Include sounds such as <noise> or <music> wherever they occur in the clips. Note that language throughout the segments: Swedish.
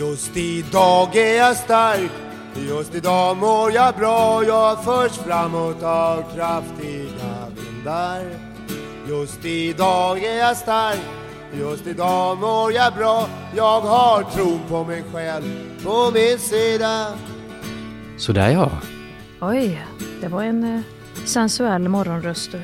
Just idag är jag stark Just idag mår jag bra Jag förs framåt av kraftiga vindar Just idag är jag stark Just idag mår jag bra Jag har tron på mig själv på min sida Sådär ja. Oj, det var en eh, sensuell morgonröst du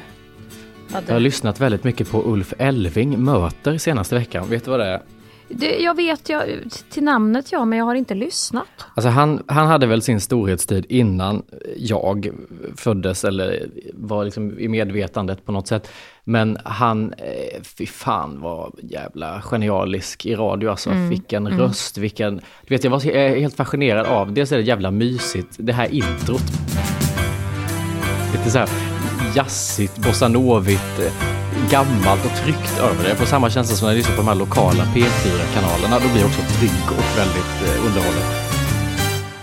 Jag har hade. lyssnat väldigt mycket på Ulf Elving möter senaste veckan. Vet du vad det är? Det, jag vet jag, till namnet ja, men jag har inte lyssnat. Alltså han, han hade väl sin storhetstid innan jag föddes eller var liksom i medvetandet på något sätt. Men han, eh, fy fan vad jävla genialisk i radio alltså. Vilken röst, vilken... Du vet jag var helt fascinerad av, dels är det jävla mysigt, det här introt. Lite så här jazzigt, bossanovigt, eh, gammalt och tryggt över det. Jag får samma känsla som när jag lyssnar på de här lokala P4-kanalerna. Då blir jag också trygg och väldigt eh, underhållen.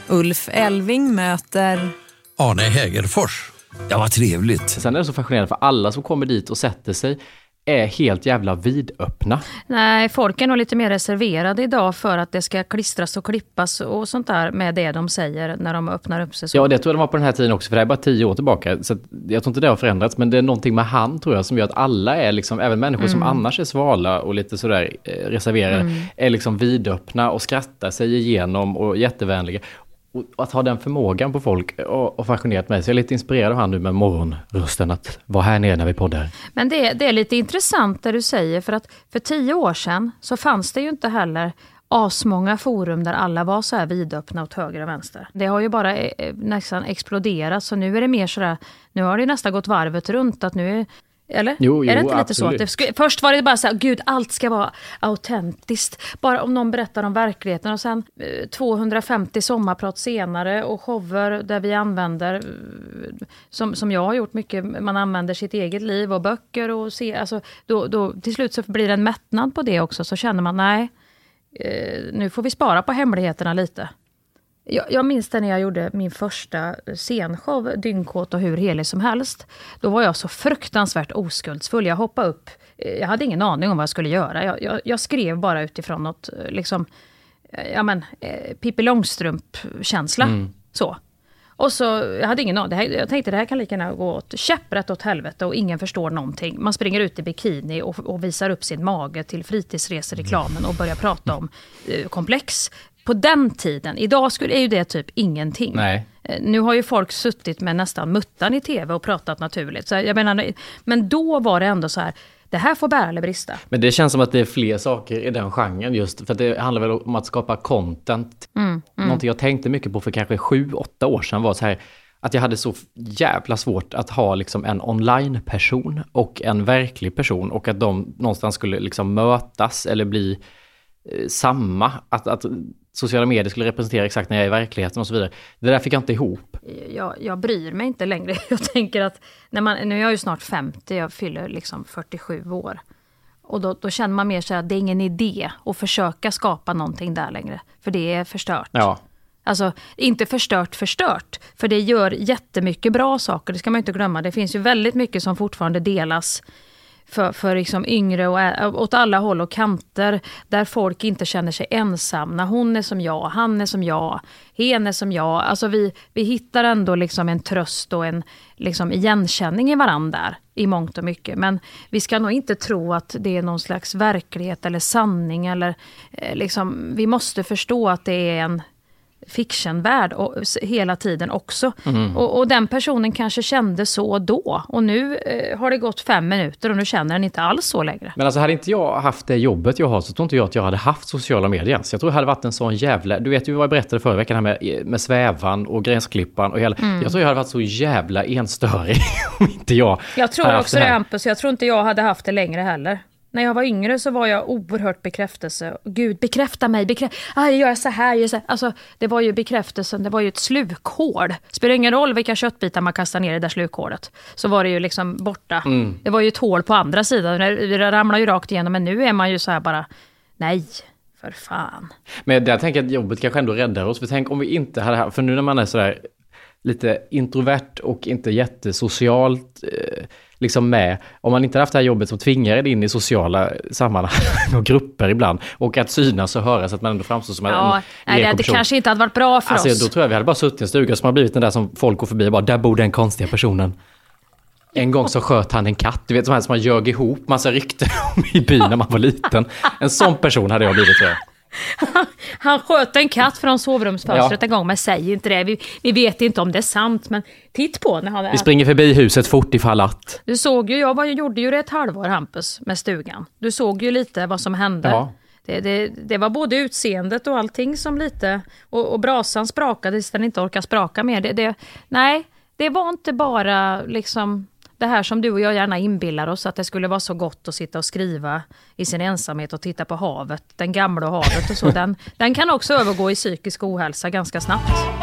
Ulf Elving möter Arne Hägerfors. Ja, vad trevligt. Sen är det så fascinerande för alla som kommer dit och sätter sig är helt jävla vidöppna. Nej, folk är nog lite mer reserverade idag för att det ska klistras och klippas och sånt där med det de säger när de öppnar upp sig så. Ja, det tror jag de var på den här tiden också, för det är bara tio år tillbaka. Så jag tror inte det har förändrats, men det är någonting med han tror jag som gör att alla är liksom, även människor som annars är svala och lite sådär eh, reserverade, är liksom vidöppna och skrattar sig igenom och jättevänliga. Och att ha den förmågan på folk och, och fascinerat mig. Så jag är lite inspirerad av han nu med morgonrösten, att vara här nere när vi poddar. Men det, det är lite intressant det du säger, för att för tio år sedan så fanns det ju inte heller asmånga forum där alla var så här vidöppna åt höger och vänster. Det har ju bara eh, eh, nästan exploderat, så nu är det mer sådär, nu har det nästan gått varvet runt att nu är eller? Jo, är det jo, inte lite så? Att absolut. först var det bara så här, gud allt ska vara autentiskt. Bara om någon berättar om verkligheten och sen eh, 250 sommarprat senare och shower där vi använder, eh, som, som jag har gjort mycket, man använder sitt eget liv och böcker och se, alltså, då, då, till slut så blir det en mättnad på det också, så känner man nej, eh, nu får vi spara på hemligheterna lite. Jag, jag minns det när jag gjorde min första scenshow, Dyngkåt och hur helig som helst. Då var jag så fruktansvärt oskuldsfull. Jag hoppade upp. Eh, Jag hade ingen aning om vad jag skulle göra. Jag, jag, jag skrev bara utifrån något, eh, liksom, eh, ja men, eh, Pippi Långstrump-känsla. Så. Och så, jag hade ingen aning. Jag tänkte det här kan lika gärna gå åt käpprätt åt helvete och ingen förstår någonting. Man springer ut i bikini och, och visar upp sin mage till fritidsresereklamen och börjar prata om eh, komplex. På den tiden, idag skulle, är ju det typ ingenting. Nej. Eh, Nu har ju folk suttit med nästan muttan i tv och pratat naturligt. Så jag menar, men då var det ändå så här, det här får bära eller brista. Men det känns som att det är fler saker i den genren just för det handlar väl om att skapa content. Någonting jag tänkte mycket på för kanske sju, åtta år sedan var så här att jag hade så jävla svårt att ha liksom en online-person och en verklig person och att de någonstans skulle liksom mötas eller bli samma. Att, att sociala medier skulle representera exakt när jag är i verkligheten och så vidare. Det där fick jag inte ihop. jag, jag bryr mig inte längre. <laughs> Jag tänker att, när man, nu är jag ju snart 50, jag fyller liksom 47 år. Och då, då känner man mer så att det är ingen idé att försöka skapa någonting där längre. För det är förstört. Ja, Alltså inte förstört förstört, för det gör jättemycket bra saker, det ska man inte glömma. Det finns ju väldigt mycket som fortfarande delas för, för liksom yngre och åt alla håll och kanter, där folk inte känner sig ensamma. Hon är som jag, han är som jag, hen är som jag. Alltså vi, vi hittar ändå liksom en tröst och en liksom igenkänning i varandra där, i mångt och mycket. Men vi ska nog inte tro att det är någon slags verklighet eller sanning. Eller, eh, liksom, vi måste förstå att det är en fictionvärld och, hela tiden också. Och, och den personen kanske kände så då. Och nu eh, har det gått fem minuter och nu känner den inte alls så längre. Men alltså hade inte jag haft det jobbet jag har så tror inte jag att jag hade haft sociala medier ens. Jag tror det hade varit en sån jävla... Du vet ju vad jag berättade förra veckan här med, med svävan och gränsklippan och hela... Jag tror jag hade varit så jävla enstörig <laughs> om inte jag Jag tror också det. Hampus, jag tror inte jag hade haft det längre heller. När jag var yngre så var jag oerhört bekräftelse. Gud, bekräfta mig, bekräfta. Ah, jag gör så här, jag gör så här. Alltså, det var ju bekräftelsen, det var ju ett slukhål. Spelar ingen roll vilka köttbitar man kastar ner i det där slukhålet. Så var det ju liksom borta. Mm. Det var ju ett hål på andra sidan, det ramlar ju rakt igenom. Men nu är man ju så här bara, nej, för fan. Men jag tänker att jobbet kanske ändå räddar oss. För tänk om vi inte hade haft... För nu när man är sådär lite introvert och inte jättesocialt eh, liksom med. Om man inte haft det här jobbet som tvingar en in i sociala sammanhang <laughs> och grupper ibland. Och att synas och höras, att man ändå framstår som ja, en nej, det, det kanske inte hade varit bra för alltså, oss. Då tror jag vi hade bara suttit i en stuga som har blivit den där som folk går förbi och bara, där bor den konstiga personen. En gång så sköt han en katt, du vet som, här, som man ljög ihop massa rykten om i byn när man var liten. En sån person hade jag blivit tror jag. Han sköt en katt från sovrumsfönstret ja. en gång, men säg inte det. Vi, vi, vet inte om det är sant, men titt på när han... Vi springer förbi huset fort ifall att. Du såg ju, jag var, gjorde ju det ett halvår Hampus, med stugan. Du såg ju lite vad som hände. Ja. Det, det, det, var både utseendet och allting som lite... Och, och brasan sprakade tills den inte orkade spraka mer. Det, det, nej, det var inte bara liksom det här som du och jag gärna inbillar oss, att det skulle vara så gott att sitta och skriva i sin ensamhet och titta på havet, den gamla havet och så, <laughs> den, den kan också övergå i psykisk ohälsa ganska snabbt.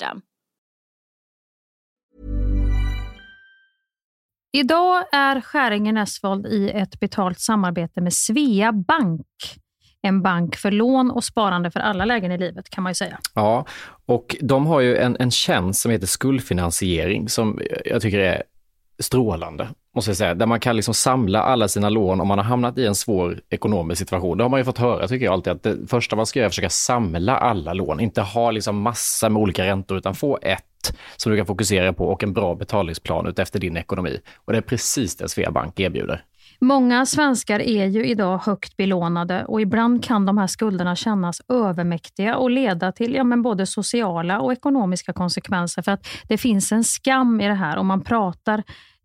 System. Idag är Skäringen Esvold i ett betalt samarbete med Svea Bank. En bank för lån och sparande för alla lägen i livet kan man ju säga. Ja, och de har ju en, en tjänst som heter skuldfinansiering som jag tycker är strålande, måste jag säga, där man kan liksom samla alla sina lån om man har hamnat i en svår ekonomisk situation. Det har man ju fått höra, tycker jag alltid, att det första man ska göra är att försöka samla alla lån, inte ha liksom massa med olika räntor, utan få ett som du kan fokusera på och en bra betalningsplan utefter din ekonomi. Och det är precis det Sveabank erbjuder. Många svenskar är ju idag högt belånade och ibland kan de här skulderna kännas övermäktiga och leda till ja, men både sociala och ekonomiska konsekvenser. För att det finns en skam i det här och man pratar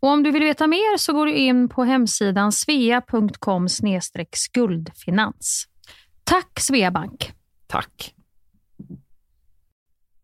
Och om du vill veta mer så går du in på hemsidan svea.com skuldfinans. Tack Sveabank! Tack!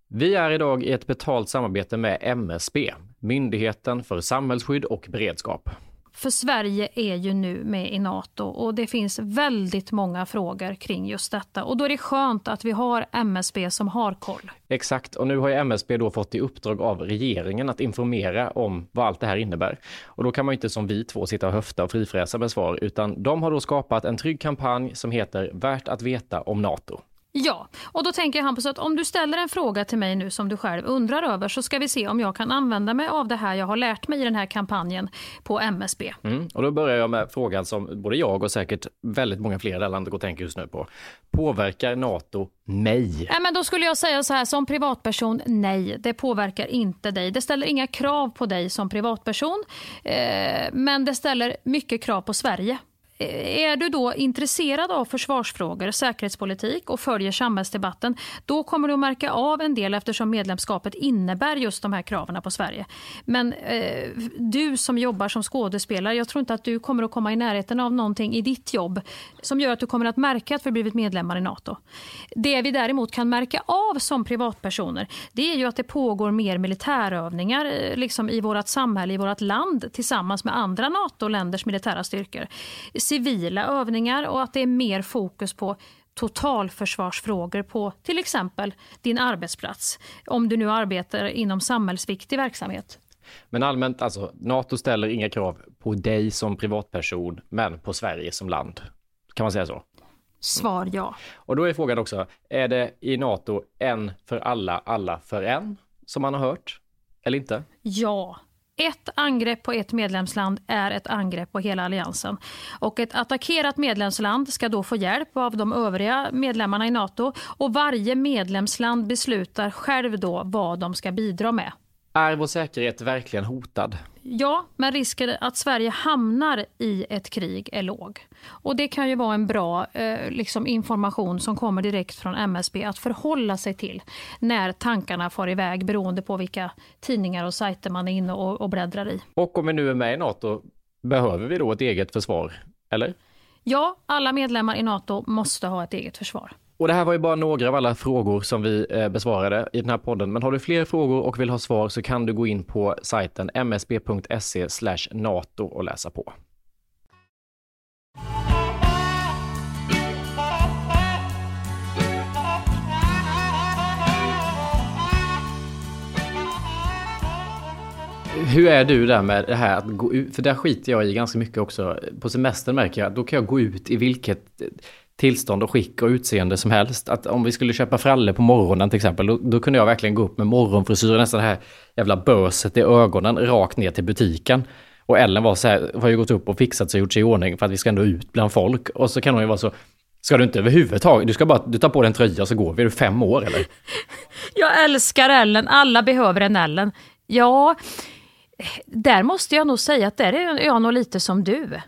Vi är idag i ett betalt samarbete med MSB, Myndigheten för samhällsskydd och beredskap. För Sverige är ju nu med i Nato och det finns väldigt många frågor kring just detta. Och då är det skönt att vi har MSB som har koll. Exakt, och nu har ju MSB då fått i uppdrag av regeringen att informera om vad allt det här innebär. Och då kan man ju inte som vi två sitta och höfta och frifräsa med svar, utan de har då skapat en trygg kampanj som heter Värt att veta om Nato. Ja, och då tänker jag Hampus att om du ställer en fråga till mig nu som du själv undrar över så ska vi se om jag kan använda mig av det här jag har lärt mig i den här kampanjen på MSB. Mm. Och då börjar jag med frågan som både jag och säkert väldigt många fler i landet går och tänker just nu på. Påverkar NATO mig? Nej, men då skulle jag säga så här som privatperson, nej, det påverkar inte dig. Det ställer inga krav på dig som privatperson, eh, men det ställer mycket krav på Sverige. Eh, är du då intresserad av försvarsfrågor, säkerhetspolitik och följer samhällsdebatten, då kommer du att märka av en del eftersom medlemskapet innebär just de här kraven på Sverige. Men eh, du som jobbar som skådespelare, jag tror inte att du kommer att komma i närheten av någonting i ditt jobb som gör att du kommer att märka att vi blivit medlemmar i NATO. Det vi däremot kan märka av som privatpersoner, det är ju att det pågår mer militärövningar eh, liksom i vårt samhälle, i vårt land tillsammans med andra NATO-länders militära styrkor civila övningar och att det är mer fokus på totalförsvarsfrågor på till exempel din arbetsplats. Om du nu arbetar inom samhällsviktig verksamhet. Men allmänt, alltså NATO ställer inga krav på dig som privatperson, men på Sverige som land. Kan man säga så? Svar ja. Och då är frågan också, är det i NATO en för alla, alla för en, som man har hört? Eller inte? Ja, ett angrepp på ett medlemsland är ett angrepp på hela alliansen. Och ett attackerat medlemsland ska då få hjälp av de övriga medlemmarna i Nato och varje medlemsland beslutar själv då vad de ska bidra med. Är vår säkerhet verkligen hotad? Ja, men risken att Sverige hamnar i ett krig är låg. Och Det kan ju vara en bra eh, liksom information som kommer direkt från MSB att förhålla sig till när tankarna far iväg beroende på vilka tidningar och sajter man är inne och, och bläddrar i. Och om vi nu är med i NATO, behöver vi då ett eget försvar? Eller? Ja, alla medlemmar i NATO måste ha ett eget försvar. Och det här var ju bara några av alla frågor som vi eh, besvarade i den här podden. Men har du fler frågor och vill ha svar så kan du gå in på sajten msb.se nato och läsa på. Hur är du där med det här att gå ut? För där skiter jag i ganska mycket också. På semestern märker jag att då kan jag gå ut i vilket tillstånd och skick och utseende som helst. Att om vi skulle köpa fralle på morgonen till exempel, då, då kunde jag verkligen gå upp med morgonfrisyr, nästan det här jävla böset i ögonen, rakt ner till butiken. Och Ellen var så här, har ju gått upp och fixat sig och gjort sig i ordning för att vi ska ändå ut bland folk. Och så kan hon ju vara så, ska du inte överhuvudtaget, du ska bara, du tar på dig en tröja så går vi, är du fem år eller? <laughs> Jag älskar Ellen, alla behöver en Ellen. Ja, där måste jag nog säga att där är jag nog lite som du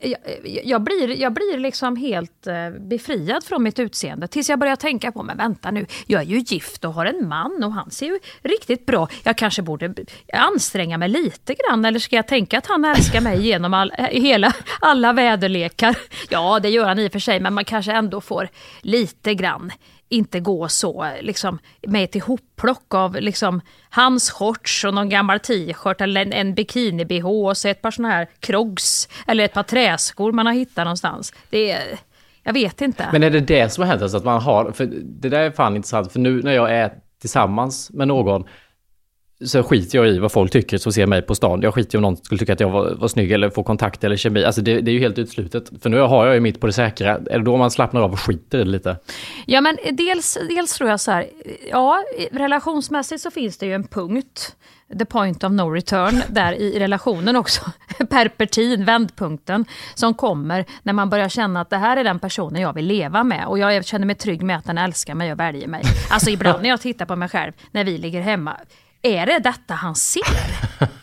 jag, jag, blir, jag blir liksom helt eh, befriad från mitt utseende tills jag börjar tänka på, men vänta nu, jag är ju gift och har en man och han ser ju riktigt bra. Jag kanske borde anstränga mig lite grann eller ska jag tänka att han älskar mig genom all, eh, hela, alla väderlekar? Ja, det gör han i och för sig, men man kanske ändå får lite grann inte gå så liksom, med ett ihopplock av liksom, hans shorts och någon gammal t-shirt eller en, en bikini-bh och så ett par såna här krogs eller ett par träskor man har hittat någonstans. Det är, jag vet inte. Men är det det som har hänt? Alltså att man har, för det där är fan intressant, för nu när jag är tillsammans med någon så skiter jag i vad folk tycker som ser mig på stan. Jag skiter i om någon skulle tycka att jag var, var snygg eller få kontakt eller kemi. Alltså det, det är ju helt utslutet. För nu har jag ju mitt på det säkra. Är det då man slappnar av och skiter i det lite? Ja men dels, dels tror jag så här, ja relationsmässigt så finns det ju en punkt the point of no return <laughs> där i relationen också. <laughs> Perpertin, vändpunkten, som kommer när man börjar känna att det här är den personen jag vill leva med och jag känner mig trygg med att den älskar mig och väljer mig. Alltså ibland när jag tittar på mig själv när vi ligger hemma, är det detta han ser?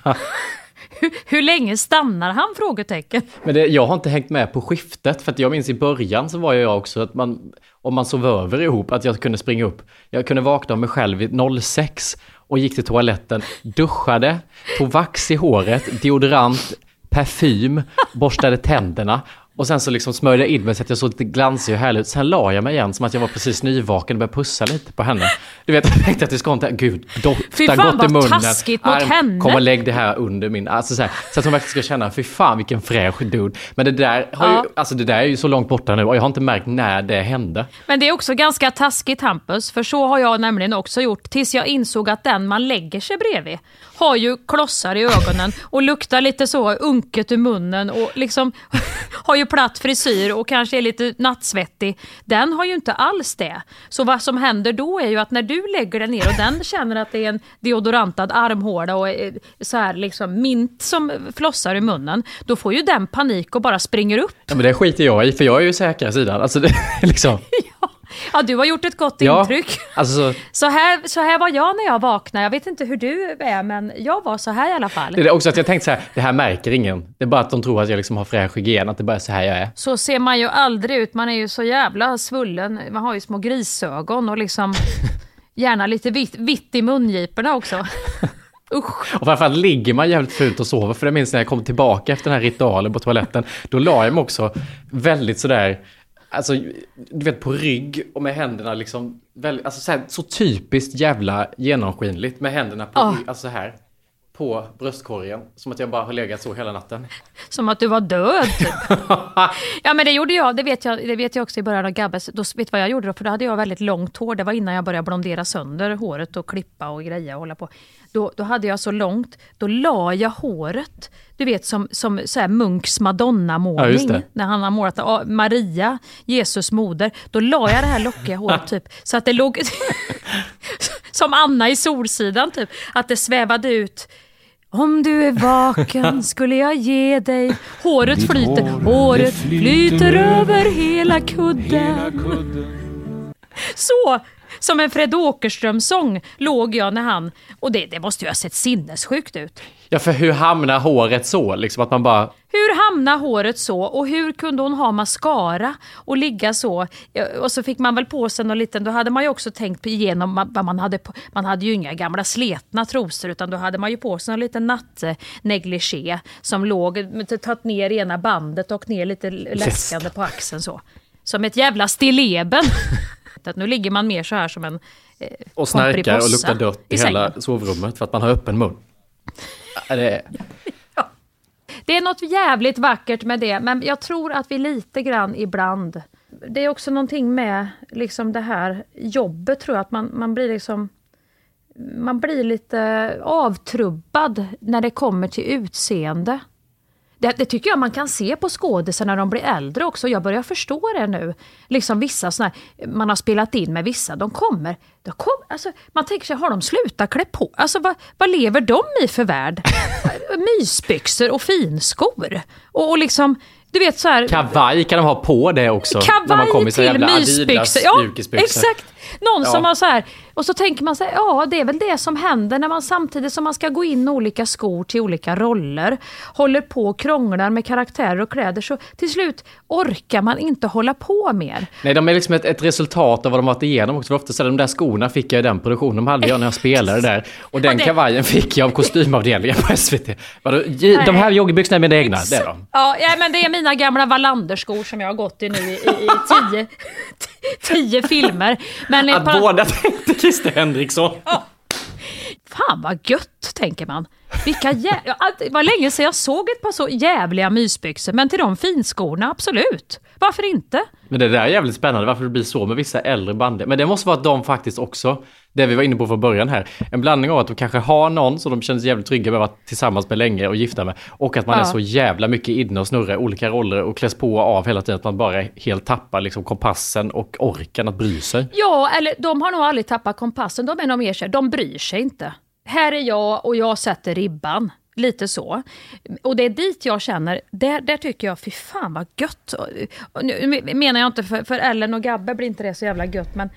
<laughs> hur, hur, länge stannar han? Frågetecken. Men det, jag har inte hängt med på skiftet, för att jag minns i början så var jag också att man, om man sov över ihop, att jag kunde springa upp. Jag kunde vakna av mig själv vid 06 och gick till toaletten, duschade, tog vax i håret, deodorant, parfym, borstade tänderna och sen så liksom smörjde jag in mig så att jag såg lite glansig och härlig ut. Sen la jag mig igen som att jag var precis nyvaken och började pussa lite på henne. Du vet, <laughs> jag tänkte att det ska inte, gud, dofta gott i munnen. taskigt mot Arm, henne. Kom och lägg det här under min, alltså så, här, så att hon verkligen ska känna, fy fan vilken fräsch dude. Men det där, har ja. ju, alltså det där är ju så långt borta nu och jag har inte märkt när det hände. Men det är också ganska taskigt Hampus, för så har jag nämligen också gjort tills jag insåg att den man lägger sig bredvid har ju klossar i ögonen och luktar lite så unket ur munnen och liksom <laughs> har ju ju platt frisyr och kanske är lite nattsvettig. Den har ju inte alls det. Så vad som händer då är ju att när du lägger den ner och den <laughs> känner att det är en deodorantad armhåla och så här liksom mint som flossar i munnen, då får ju den panik och bara springer upp. Ja, men det skiter jag i, för jag är ju säkra sidan. Alltså, det, liksom. <laughs> ja. Ja, du har gjort ett gott ja, intryck. Alltså så... Här, så här var jag när jag vaknade. Jag vet inte hur du är, men jag var så här i alla fall. Det är också att jag tänkte så här, det här märker ingen. Det är bara att de tror att jag liksom har fräsch hygien, att det bara är så här jag är. Så ser man ju aldrig ut. Man är ju så jävla svullen. Man har ju små grisögon och liksom <laughs> gärna lite vitt, vitt i mungiporna också. <laughs> Usch. Och framförallt ligger man jävligt fult och sover. För det minns när jag kom tillbaka efter den här ritualen på toaletten. Då la jag mig också väldigt sådär Alltså, du vet på rygg och med händerna liksom, väldigt, alltså så, här, så typiskt jävla genomskinligt med händerna på, oh. alltså så här, på bröstkorgen. Som att jag bara har legat så hela natten. Som att du var död typ. <laughs> ja men det gjorde jag, det vet jag, det vet jag också i början av Gabbes. Då, vet du vad jag gjorde då? För då hade jag väldigt långt hår. Det var innan jag började blondera sönder håret och klippa och greja och hålla på. Då, då hade jag så långt, då la jag håret, du vet som, som så här Munks Madonna-målning. Ja, när han har målat Maria, Jesus moder. Då la jag det här lockiga håret typ, så att det låg <laughs> som Anna i Solsidan typ. Att det svävade ut om du är vaken skulle jag ge dig Håret flyter, håret flyter över hela kudden. Så som en Fred Åkerström-sång låg jag när han... Och det, det måste ju ha sett sinnessjukt ut. Ja, för hur hamnar håret så? Liksom att man bara... Hur hamnar håret så? Och hur kunde hon ha mascara och ligga så? Och så fick man väl på sig någon liten... Då hade man ju också tänkt igenom vad man hade på. Man hade ju inga gamla sletna trosor utan då hade man ju på sig en liten nattnegligé som låg, tagit ner ena bandet och ner lite läskande på axeln så. Som ett jävla stilleben. <laughs> Att nu ligger man mer så här som en eh, Och snarkar och luktar dött i, i hela sovrummet för att man har öppen mun. Det <laughs> ja. det är något jävligt vackert med det, men jag tror att vi lite grann ibland... Det är också någonting med liksom det här jobbet, tror jag, att man, man blir liksom... Man blir lite avtrubbad när det kommer till utseende. Det, det, tycker jag man kan se på skådisar när de blir äldre också. Jag börjar förstå det nu. Liksom vissa såna här, man har spelat in med vissa, de kommer... De kom, alltså, man tänker sig, har de slutat klä på? Alltså vad, vad lever de i för värld? <laughs> Mysbyxor och finskor. Och, och liksom... Du vet så här, Kavaj kan de ha på det också. Kavaj när man kommer till mysbyxor. Ja, exakt. Någon ja. som har så här, och så tänker man så här, ja det är väl det som händer när man samtidigt som man ska gå in olika skor till olika roller, håller på och krånglar med karaktärer och kläder, så till slut orkar man inte hålla på mer. Nej, de är liksom ett, ett resultat av vad de varit igenom också. För ofta så de där skorna fick jag i den produktionen, de hade jag när jag spelade där. Och den det... kavajen fick jag av kostymavdelningen på SVT. De här joggingbyxorna är mina egna, det är de. Ja, ja, men det är mina gamla Wallander-skor som jag har gått i nu i, i, i tio, <laughs> tio filmer. Men att på... båda tänkte Christer Henriksson. Fan vad gött, tänker man. Vilka jä... Det var länge sedan jag såg ett par så jävliga mysbyxor, men till de finskorna, absolut. Varför inte? Men det där är jävligt spännande, varför det blir så med vissa äldre band. Men det måste vara att de faktiskt också, det vi var inne på från början här, en blandning av att de kanske har någon som de känner sig jävligt trygga med att vara tillsammans med länge och gifta med. Och att man ja. är så jävla mycket inne och snurrar olika roller och kläs på och av hela tiden. Att man bara helt tappar liksom kompassen och orken att bry sig. Ja, eller de har nog aldrig tappat kompassen. De är nog mer de bryr sig inte. Här är jag och jag sätter ribban. Lite så. Och det är dit jag känner, där, där tycker jag, fy fan vad gött. Nu menar jag inte för, för Ellen och Gabbe blir inte det så jävla gött, men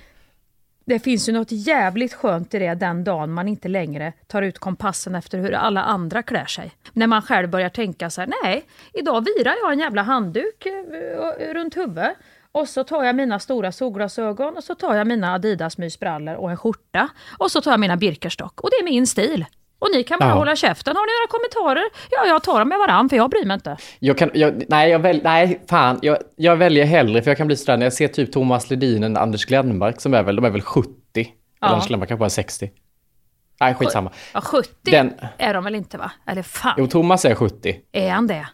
det finns ju något jävligt skönt i det den dagen man inte längre tar ut kompassen efter hur alla andra klär sig. När man själv börjar tänka så här, nej, idag virar jag en jävla handduk eh, runt huvudet. Och så tar jag mina stora solglasögon och så tar jag mina Adidas mysbrallor och en skjorta. Och så tar jag mina Birkerstock. Och det är min stil. Och ni kan bara ja. hålla käften. Har ni några kommentarer? Ja, jag tar dem med varann för jag bryr mig inte. Jag kan, jag, nej, jag väl, nej, fan. Jag, jag väljer hellre, för jag kan bli sådär när jag ser typ Thomas Ledin än Anders Glenmark som är väl, de är väl 70. Ja. Eller Anders Glenmark kanske bara 60. Nej, skitsamma. Ja, 70 Den, är de väl inte va? Eller fan. Jo, Thomas är 70. Är han det?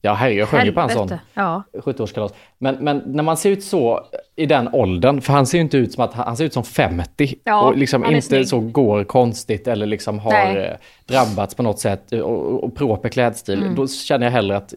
Ja, herre, jag sjunger på en sån ja. 70-årskalas. Men, men när man ser ut så i den åldern, för han ser ju inte ut som att han ser ut som 50 ja, och liksom inte snygg. så går konstigt eller liksom har Nej. Eh, drabbats på något sätt och, och proper klädstil. Mm. Då känner jag hellre att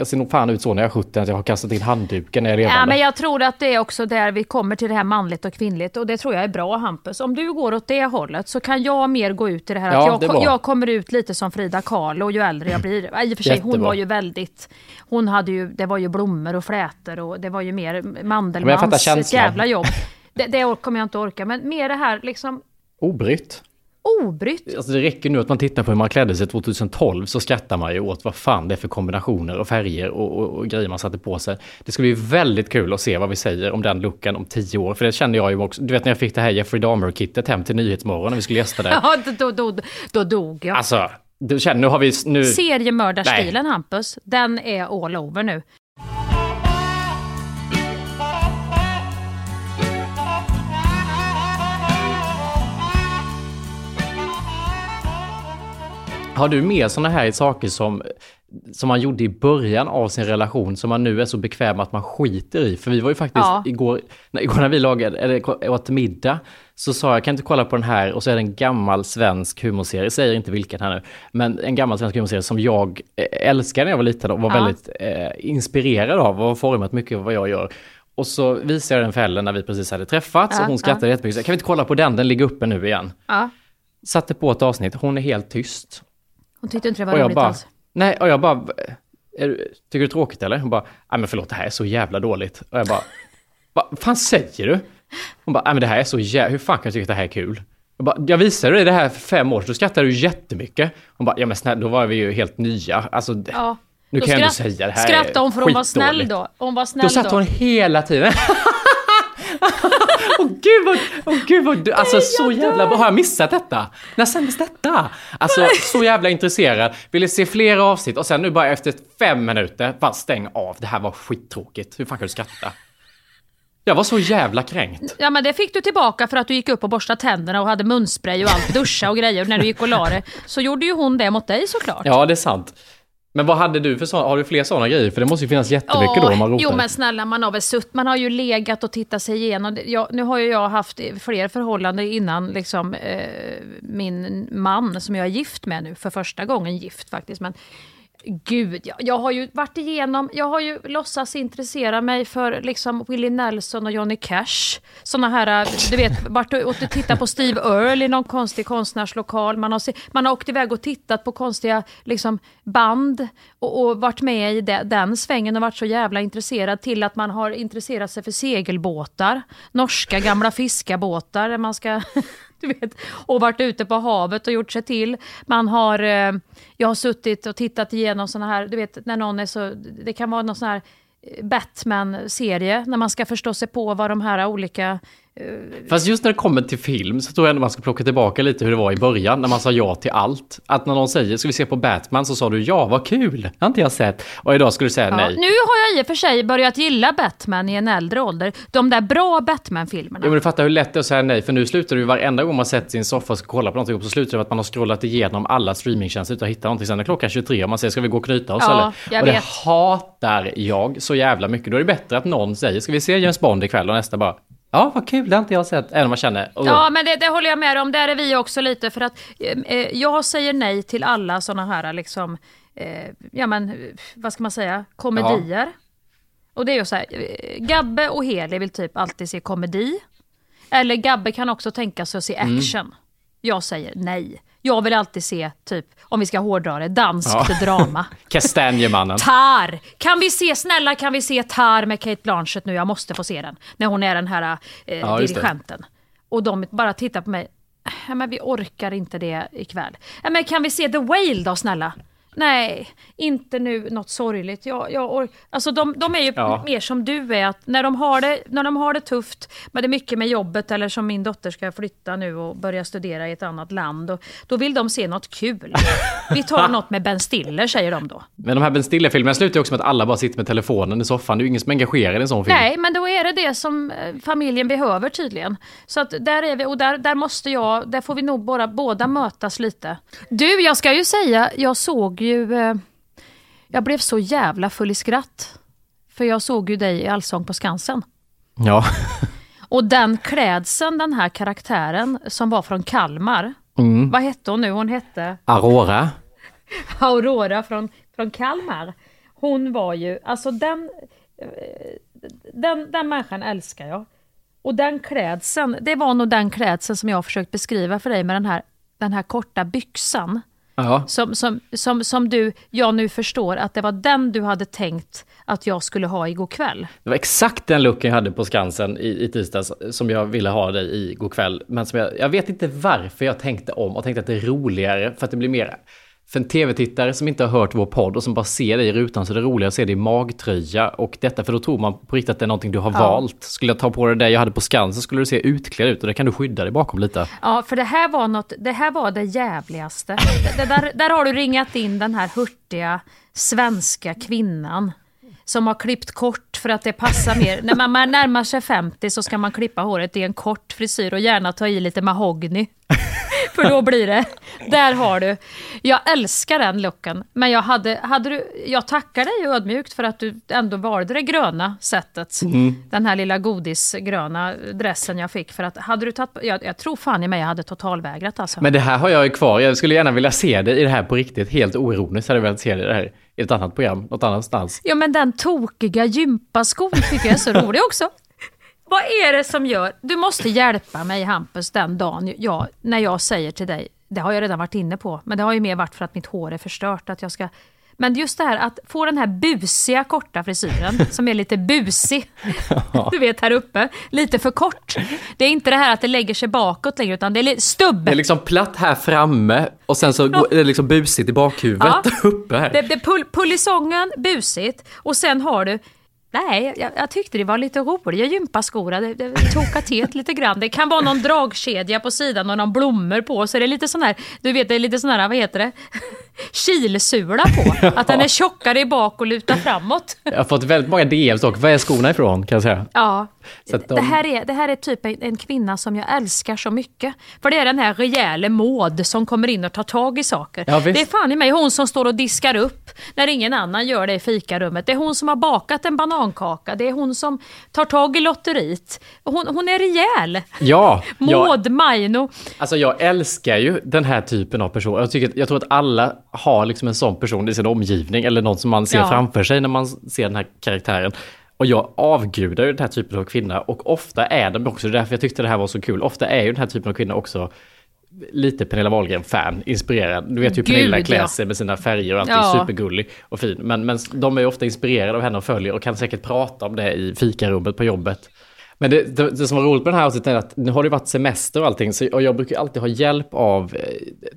jag ser nog fan ut så när jag är 70 att jag har kastat in handduken när jag är levande. Ja, men jag tror att det är också där vi kommer till det här manligt och kvinnligt och det tror jag är bra Hampus. Om du går åt det hållet så kan jag mer gå ut i det här Ja, att jag, bra. jag kommer ut lite som Frida Kahlo ju äldre jag blir. I och för sig hon var ju väldigt, hon hade ju, det var ju blommor och flätor och det var ju mer Mandelmans känslan. jävla jobb. Det, det kommer jag inte orka men mer det här liksom Obrytt. Obrytt. Alltså det räcker nu att man tittar på hur man klädde sig 2012 så skrattar man ju åt vad fan det är för kombinationer och färger och, och, och grejer man satte på sig. Det ska bli väldigt kul att se vad vi säger om den looken om tio år. För det kände jag ju också. Du vet när jag fick det här Jeffrey Dahmer-kittet hem till Nyhetsmorgon när vi skulle gästa det. <laughs> Ja, då, då, då, då dog jag. Alltså, du känner, nu har vi... Nu, Seriemördarstilen Hampus, den är all over nu. Har du mer sådana här saker som, som man gjorde i början av sin relation som man nu är så bekväm med att man skiter i? För vi var ju faktiskt Ja. igår, när, igår när vi lagade, eller åt middag, så sa jag kan inte kolla på den här och så är det en gammal svensk humorserie, jag säger inte vilken här nu, men en gammal svensk humorserie som jag eh, älskade när jag var liten och var Ja. väldigt eh, inspirerad av och har format mycket av vad jag gör. Och så visade jag den för Ellen när vi precis hade träffats Ja, och hon skrattade jättemycket. Så, kan vi inte kolla på den, den ligger uppe nu igen. Ja, Satte på ett avsnitt, hon är helt tyst. Hon tyckte inte det var roligt bara, alls. nej, och jag bara, du, tycker du det är tråkigt eller? Hon bara, nej men förlåt, det här är så jävla dåligt. Och jag bara, <laughs> vad fan säger du? Hon bara, nej men det här är så jävla, hur fan kan du tycka att det här är kul? Jag bara, jag visade dig det här för fem år sedan, då skrattade du jättemycket. Hon bara, ja men snälla, då var vi ju helt nya. Alltså, Ja. nu Då kan jag ändå skratt- säga det här Skrattade hon för hon var snäll då? Hon var snäll Då satt hon hela tiden. <laughs> Gud vad, åh gud vad, du- alltså så jävla bra. Har jag missat detta? När sändes detta? Alltså så jävla intresserad. Ville se flera avsnitt och sen nu bara efter fem minuter, bara stäng av. Det här var skittråkigt. Hur fan kan du skratta? Jag var så jävla kränkt. Ja men det fick du tillbaka för att du gick upp och borstade tänderna och hade munspray och allt, duscha och grejer när du gick och la det. Så gjorde ju hon det mot dig såklart. Ja, det är sant. Men vad hade du för sådana, har du fler sådana grejer? För det måste ju finnas jättemycket då om man rotar. jo men snälla man har väl sutt, man har ju legat och tittat sig igenom. Jag, nu har ju jag haft fler förhållanden innan liksom eh, min man som jag är gift med nu, för första gången gift faktiskt. Men gud, jag, jag har ju varit igenom, jag har ju låtsats intressera mig för liksom Willie Nelson och Johnny Cash. Såna här, äh, du vet, varit och och tittat på Steve Earle i någon konstig konstnärslokal. Man har, se, man har åkt iväg och tittat på konstiga liksom, band och, och varit med i de, den svängen och varit så jävla intresserad till att man har intresserat sig för segelbåtar. Norska gamla fiskarbåtar där man ska <laughs> <laughs> du vet, och varit ute på havet och gjort sig till. Man har, eh, jag har suttit och tittat igenom såna här, du vet när någon är så, det kan vara någon sån här eh, Batman-serie, när man ska förstå sig på vad de här olika Fast just när det kommer till film så tror jag ändå man ska plocka tillbaka lite hur det var i början när man sa ja till allt. Att när någon säger ska vi se på Batman så sa du ja, vad kul, det har inte jag sett. Och idag skulle du säga Ja, nej. nu har jag i och för sig börjat gilla Batman i en äldre ålder. De där bra Batman-filmerna. Jo men du fattar hur lätt det är att säga nej, för nu slutar det ju varenda gång man sätter en soffa och ska kolla på någonting, så slutar det med att man har scrollat igenom alla streamingtjänster utan att hitta någonting. Sen är klockan 23 och man säger ska vi gå och knyta oss Ja, eller? jag och det vet. hatar jag så jävla mycket. Då är det bättre att någon säger ska vi se James Bond ikväll och nästa bara ja vad kul, det har inte jag sett. Även om man känner "Åh." Ja, men det, det håller jag med om. Där är vi också lite för att eh, eh, jag säger nej till alla såna här liksom, eh, ja men vad ska man säga, komedier. Och det är ju så här, eh, Gabbe och Heli vill typ alltid se komedi. Eller Gabbe kan också tänka sig att se Mm. action. Jag säger nej. Jag vill alltid se, typ, om vi ska hårdra det, danskt Ja. drama. <laughs> Kastanjemannen. Tar! Kan vi se, snälla kan vi se Tar med Kate Blanchett nu? Jag måste få se den. När hon är den här eh, Ja, dirigenten. Och de bara tittar på mig. Ja, men vi orkar inte det ikväll. Ja, men kan vi se The Whale då snälla? Nej, inte nu något sorgligt. Jag, jag alltså de, de är ju Ja. mer som du är, att när de, har det, när de har det tufft, men det är mycket med jobbet eller som min dotter ska flytta nu och börja studera i ett annat land, och, då vill de se något kul. <laughs> Vi tar något med Ben Stiller, säger de då. Men de här Ben Stiller-filmerna slutar ju också med att alla bara sitter med telefonen i soffan. Det är ju ingen som är engagerad i en sån film. Nej, men då är det det som eh, familjen behöver tydligen. Så att där är vi, och där, där måste jag, där får vi nog bara båda mötas lite. Du, jag ska ju säga, jag såg ju, eh, jag blev så jävla full i skratt. För jag såg ju dig i Allsång på Skansen. Ja. <laughs> Och den klädseln, den här karaktären som var från Kalmar. Mm. Vad hette hon nu? Hon hette Aurora. <laughs> Aurora från, från Kalmar. hon var ju, alltså den, eh, den, den människan älskar jag. Och den klädseln, det var nog den klädseln som jag har försökt beskriva för dig med den här, den här korta byxan. Ja. Som, som, som, som du, jag nu förstår att det var den du hade tänkt att jag skulle ha igår kväll. Det var exakt den looken jag hade på Skansen i, i tisdags som jag ville ha dig i igår kväll. Men som jag, jag vet inte varför jag tänkte om och tänkte att det är roligare för att det blir mer för en tv-tittare som inte har hört vår podd och som bara ser dig i rutan så är det roligare att se dig i magtröja och detta för då tror man på riktigt att det är någonting du har Ja. valt. Skulle jag ta på dig det jag hade på Skansen skulle du se utklädd ut och det kan du skydda dig bakom lite. Ja, för det här var något, det här var det jävligaste. Det, där, där har du ringat in den här hurtiga svenska kvinnan. Som har klippt kort för att det passar mer. När man, man närmar sig 50 så ska man klippa håret i en kort frisyr och gärna ta i lite mahogny. <laughs> För då blir det, där har du. Jag älskar den looken. Men jag, hade, hade du, jag tackar dig ödmjukt för att du ändå valde det gröna sättet. Den här lilla godisgröna dressen jag fick. För att hade du tagit, jag, jag tror fan i mig jag hade totalvägrat alltså. Men det här har jag ju kvar. Jag skulle gärna vilja se dig i det här på riktigt. Helt oironiskt hade jag velat se dig i det här i ett annat program, något annanstans. Ja men den tokiga gympaskon tycker jag är så <laughs> rolig också. Vad är det som gör... Du måste hjälpa mig Hampus den dagen jag, när jag säger till dig, det har jag redan varit inne på, men det har ju mer varit för att mitt hår är förstört. Att jag ska, men just det här att få den här busiga korta frisyren, <laughs> som är lite busig, du vet här uppe, lite för kort. Det är inte det här att det lägger sig bakåt längre, utan det är stubb. Det är liksom platt här framme och sen så är det liksom busigt i bakhuvudet Ja. <laughs> uppe här. Det, det pull, pullisongen, busigt och sen har du Nej, jag, jag tyckte det var lite roliga gympaskor. Det, det tokade till lite grann. Det kan vara någon dragkedja på sidan och någon blommor på. Så det är lite sån här, du vet det är lite sån här, vad heter det? <laughs> Kilsula på. Att den är tjockare i bak och lutar framåt. Jag har fått väldigt många DMs dock. Var är skorna ifrån kan jag säga? Ja. De- Det, här är, det här är typ en, en kvinna som jag älskar så mycket. För det är den här rejäle Maud som kommer in och tar tag i saker. Ja, det är fan i mig hon som står och diskar upp när ingen annan gör det i fikarummet. Det är hon som har bakat en banankaka. Det är hon som tar tag i lotteriet. Hon, hon är rejäl. Ja, <laughs> jag, Maud Maino. alltså jag älskar ju den här typen av person. Jag, tycker, jag tror att alla har liksom en sån person i sin omgivning eller någon som man ser Ja. framför sig när man ser den här karaktären. Och jag avgudar ju den här typen av kvinna och ofta är de också, det är därför jag tyckte det här var så kul, ofta är ju den här typen av kvinna också lite Pernilla Wahlgren-fan, inspirerad. Du vet ju hur Gud, Pernilla klär ja. sig med sina färger och allt, Ja. supergullig och fin. Men, men de är ju ofta inspirerade av henne och följer och kan säkert prata om det i fikarummet på jobbet. Men det, det, det som var roligt med den här outfiten är att nu har det varit semester och allting, så, och jag brukar alltid ha hjälp av eh,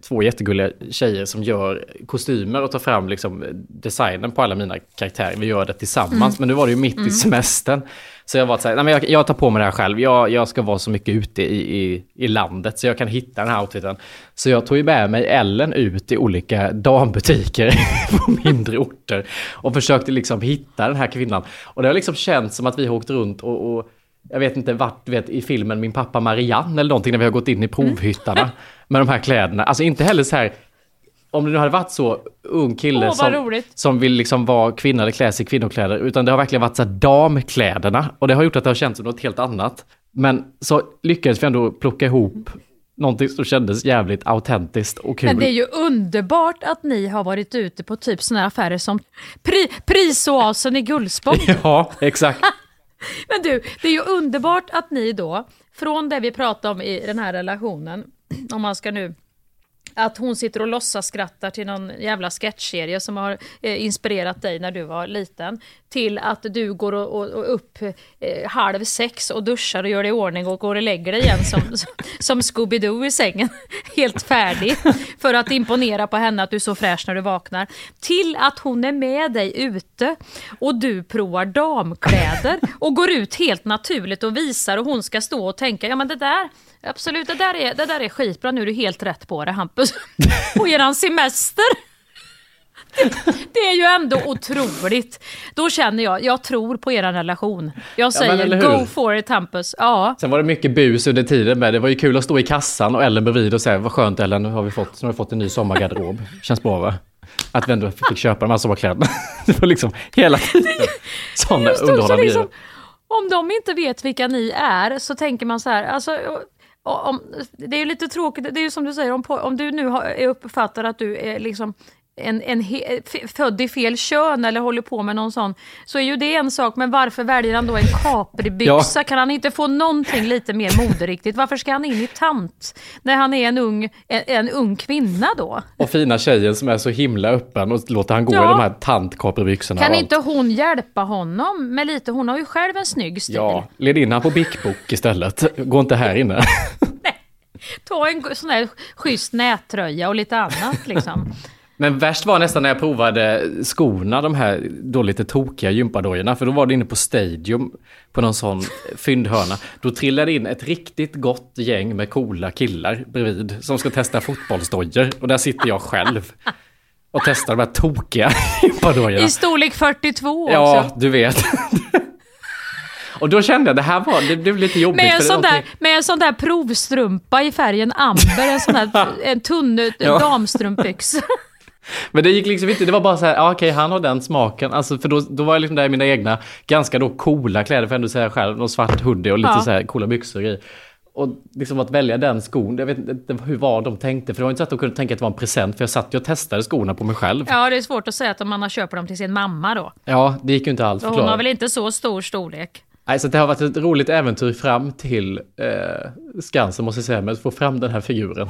två jättegulliga tjejer som gör kostymer och tar fram liksom, designen på alla mina karaktärer. Vi gör det tillsammans, men nu var det ju mitt i semestern. Så jag var så här, nej men jag, jag tar på mig det här själv, jag, jag ska vara så mycket ute i, i, i landet så jag kan hitta den här outfiten. Så jag tog ju med mig Ellen ut i olika dambutiker <laughs> på mindre orter och försökte liksom hitta den här kvinnan. Och det har liksom känts som att vi har åkt runt och, och jag vet inte vart, vet i filmen Min pappa Marianne eller någonting när vi har gått in i provhyttarna med de här kläderna. Alltså inte heller så här, om det nu hade varit så ung kille vad som, som vill liksom vara kvinna eller klä sig i kvinnokläder, utan det har verkligen varit så här damkläderna. Och det har gjort att det har känts som något helt annat. Men så lyckades vi ändå plocka ihop någonting som kändes jävligt autentiskt och kul. Men det är ju underbart att ni har varit ute på typ här affärer som pri, Prisoasen i Gullspång. <laughs> Ja, exakt. <laughs> Men du, det är ju underbart att ni då, från det vi pratade om i den här relationen, om man ska nu att hon sitter och låtsas skrattar till någon jävla sketchserie som har eh, inspirerat dig när du var liten. Till att du går och, och, och upp eh, halv sex och duschar och gör dig i ordning och går och lägger dig igen som, <laughs> som Scooby-Doo i sängen. <laughs> Helt färdig. För att imponera på henne att du är så fräsch när du vaknar. Till att hon är med dig ute och du provar damkläder och går ut helt naturligt och visar och hon ska stå och tänka, ja men det där Absolut, det där, är, det där är skitbra. Nu är du helt rätt på det, Hampus. <laughs> På eran semester. <laughs> Det är ju ändå otroligt. Då känner jag, jag tror på er relation. Jag säger hur? go for it, Hampus. Ja. Sen var det mycket bus under tiden med. Det var ju kul att stå i kassan och Ellen bredvid och säga vad skönt Ellen, nu har vi fått, nu har vi fått en ny sommargarderob. <laughs> Känns bra va? Att vi ändå fick köpa de här sommarkläderna. Det var liksom hela tiden sådana det, underhållande liksom, om de inte vet vilka ni är så tänker man så här, alltså, om, det är ju lite tråkigt, det är ju som du säger, om, om du nu har, är uppfattar att du är liksom en, en he, född i fel kön eller håller på med någon sån, så är ju det en sak. Men varför väljer han då en Capri-byxa? Ja. Kan han inte få någonting lite mer moderiktigt? Varför ska han in i tant när han är en ung, en, en ung kvinna då? Och fina tjejen som är så himla öppen och låter han gå ja. i de här tant Capri-byxorna. Kan inte hon hjälpa honom med lite? Hon har ju själv en snygg stil. Ja, led in han på Bic istället. Gå inte här inne. <laughs> Ta en sån här schysst nättröja och lite annat liksom. Men värst var nästan när jag provade skorna, de här då lite tokiga gympadojorna. För då var det inne på Stadium på någon sån fyndhörna. Då trillade in ett riktigt gott gäng med coola killar bredvid som ska testa fotbollsdojor. Och där sitter jag själv och testar de här tokiga <laughs> gympadojorna. I storlek 42 också. Ja, du vet. <laughs> Och då kände jag det här var, det blev lite jobbigt. Med en, sån, där, med en sån där provstrumpa i färgen amber, en sån där <laughs> en tunn ja. damstrumpbyxa. Men det gick liksom inte, det var bara så här, ja, okej han har den smaken. Alltså för då, då var jag liksom där i mina egna, ganska då coola kläder, för ändå säga själv, någon svart hoodie och lite ja. så här coola byxor och grejer. Och liksom att välja den skon, jag vet inte hur var de tänkte, för det var inte så att de kunde tänka att det var en present, för jag satt ju och testade skorna på mig själv. Ja, det är svårt att säga att man har köpt dem till sin mamma då. Ja, det gick ju inte alls Hon har väl inte så stor storlek. Nej, så det har varit ett roligt äventyr fram till eh, Skansen måste jag säga, med att få fram den här figuren.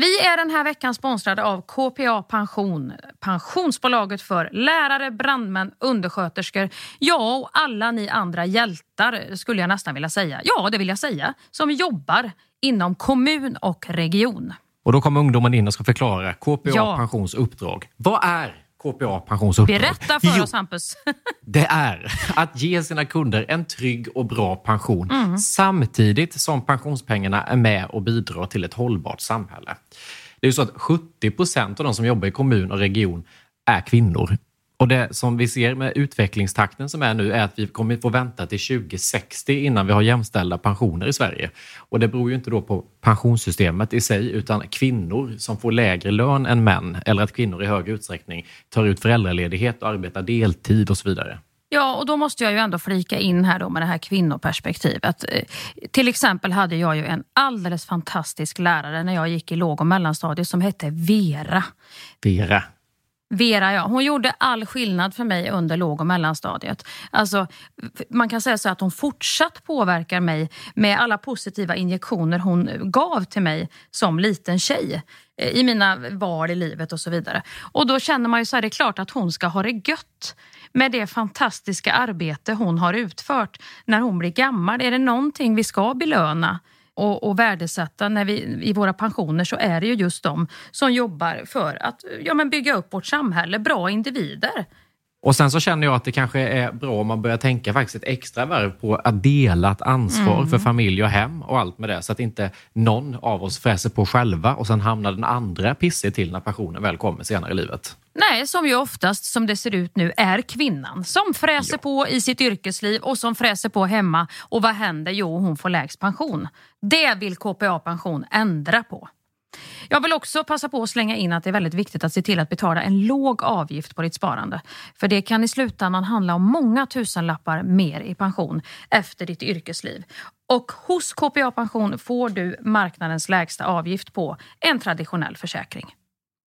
Vi är den här veckan sponsrade av KPA Pension, pensionsbolaget för lärare, brandmän, undersköterskor, ja och alla ni andra hjältar skulle jag nästan vilja säga. Ja, det vill jag säga, som jobbar inom kommun och region. Och då kommer ungdomen in och ska förklara KPA ja. Pensions uppdrag. Vad är KPA Pensionsuppdrag. Berätta för jo, oss Hampus. <laughs> det är att ge sina kunder en trygg och bra pension mm. samtidigt som pensionspengarna är med och bidrar till ett hållbart samhälle. Det är ju så att 70 procent av de som jobbar i kommun och region är kvinnor. Och det som vi ser med utvecklingstakten som är nu är att vi kommer få vänta till 2060 innan vi har jämställda pensioner i Sverige. Och det beror ju inte då på pensionssystemet i sig utan kvinnor som får lägre lön än män eller att kvinnor i hög utsträckning tar ut föräldraledighet och arbetar deltid och så vidare. Ja, och då måste jag ju ändå flika in här då med det här kvinnoperspektivet. Eh, till exempel hade jag ju en alldeles fantastisk lärare när jag gick i låg och mellanstadiet som hette Vera. Vera. Vera, ja. Hon gjorde all skillnad för mig under låg och mellanstadiet. Alltså, man kan säga så att hon fortsatt påverkar mig med alla positiva injektioner hon gav till mig som liten tjej eh, i mina val i livet och så vidare. Och då känner man ju så här, det är klart att hon ska ha det gött med det fantastiska arbete hon har utfört när hon blir gammal. Är det någonting vi ska belöna och, och värdesätta när vi, i våra pensioner så är det ju just de som jobbar för att ja, men bygga upp vårt samhälle, bra individer. Och sen så känner jag att det kanske är bra om man börjar tänka faktiskt ett extra varv på att dela ett ansvar mm. för familj och hem och allt med det. Så att inte någon av oss fräser på själva och sen hamnar den andra pissig till när pensionen väl kommer senare i livet. Nej, som ju oftast som det ser ut nu är kvinnan som fräser ja. på i sitt yrkesliv och som fräser på hemma. Och vad händer? Jo, hon får lägst pension. Det vill KPA Pension ändra på. Jag vill också passa på att slänga in att det är väldigt viktigt att se till att betala en låg avgift på ditt sparande. För det kan i slutändan handla om många tusenlappar mer i pension efter ditt yrkesliv. Och hos KPA Pension får du marknadens lägsta avgift på en traditionell försäkring.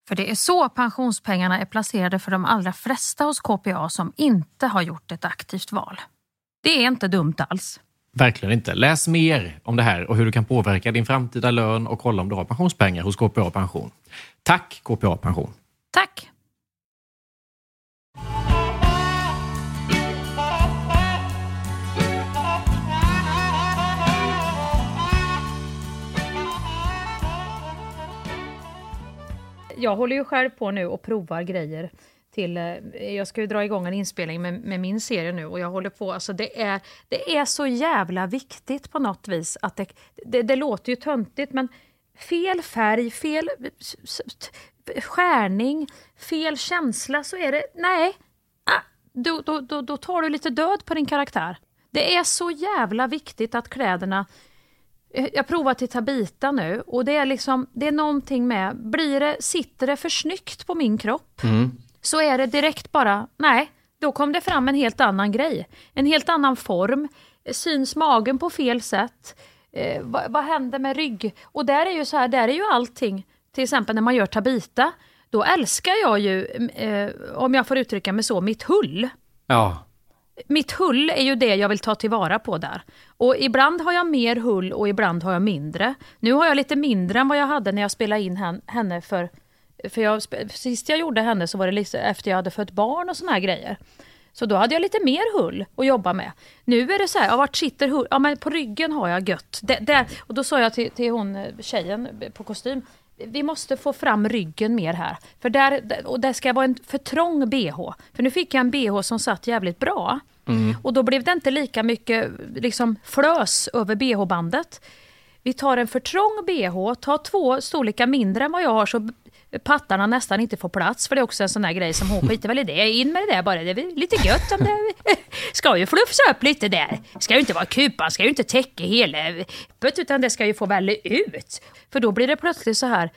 För det är så pensionspengarna är placerade för de allra flesta hos KPA som inte har gjort ett aktivt val. Det är inte dumt alls. Verkligen inte. Läs mer om det här och hur du kan påverka din framtida lön och kolla om du har pensionspengar hos KPA Pension. Tack KPA Pension! Tack! jag håller ju själv på nu och provar grejer till, eh, jag ska ju dra igång en inspelning med, med, min serie nu och jag håller på, alltså det är, det är så jävla viktigt på något vis att det, det, det låter ju töntigt men fel färg, fel skärning, fel känsla så är det, nej, ah, då, då, då, då tar du lite död på din karaktär. Det är så jävla viktigt att kläderna eh, jag provar till Tabita nu och det är liksom, det är någonting med, blir det, sitter det för snyggt på min kropp mm så är det direkt bara, nej, då kom det fram en helt annan grej. En helt annan form, syns magen på fel sätt, eh, vad, vad, händer med rygg? Och där är ju så här, där är ju allting, till exempel när man gör Tabita, då älskar jag ju, eh, om jag får uttrycka mig så, mitt hull. Ja mitt hull är ju det jag vill ta tillvara på där. Och ibland har jag mer hull och ibland har jag mindre. Nu har jag lite mindre än vad jag hade när jag spelade in henne för... För jag, sist jag gjorde henne så var det liksom efter jag hade fött barn och såna här grejer. Så då hade jag lite mer hull att jobba med. Nu är det så här, ja, vart sitter hull? Ja men på ryggen har jag gött. Det, där, och då sa jag till, till hon tjejen på kostym, vi måste få fram ryggen mer här. För där, och det ska vara en för trång bh. För nu fick jag en bh som satt jävligt bra. Mm. Och då blev det inte lika mycket liksom, flös över bh-bandet. Vi tar en för trång bh, tar två storlekar mindre än vad jag har så pattarna nästan inte får plats. För det är också en sån där grej som hon <laughs> skiter väl i det. In med det där bara, det är lite gött om det <laughs> ska ju flufsa upp lite där. Ska ju inte vara kupan, ska ju inte täcka hela utan det ska ju få väl ut. För då blir det plötsligt så här,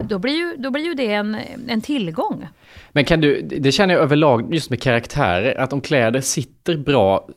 då blir ju, då blir ju det en, en tillgång. Men kan du, det känner jag överlag just med karaktärer, att om kläder sitter bra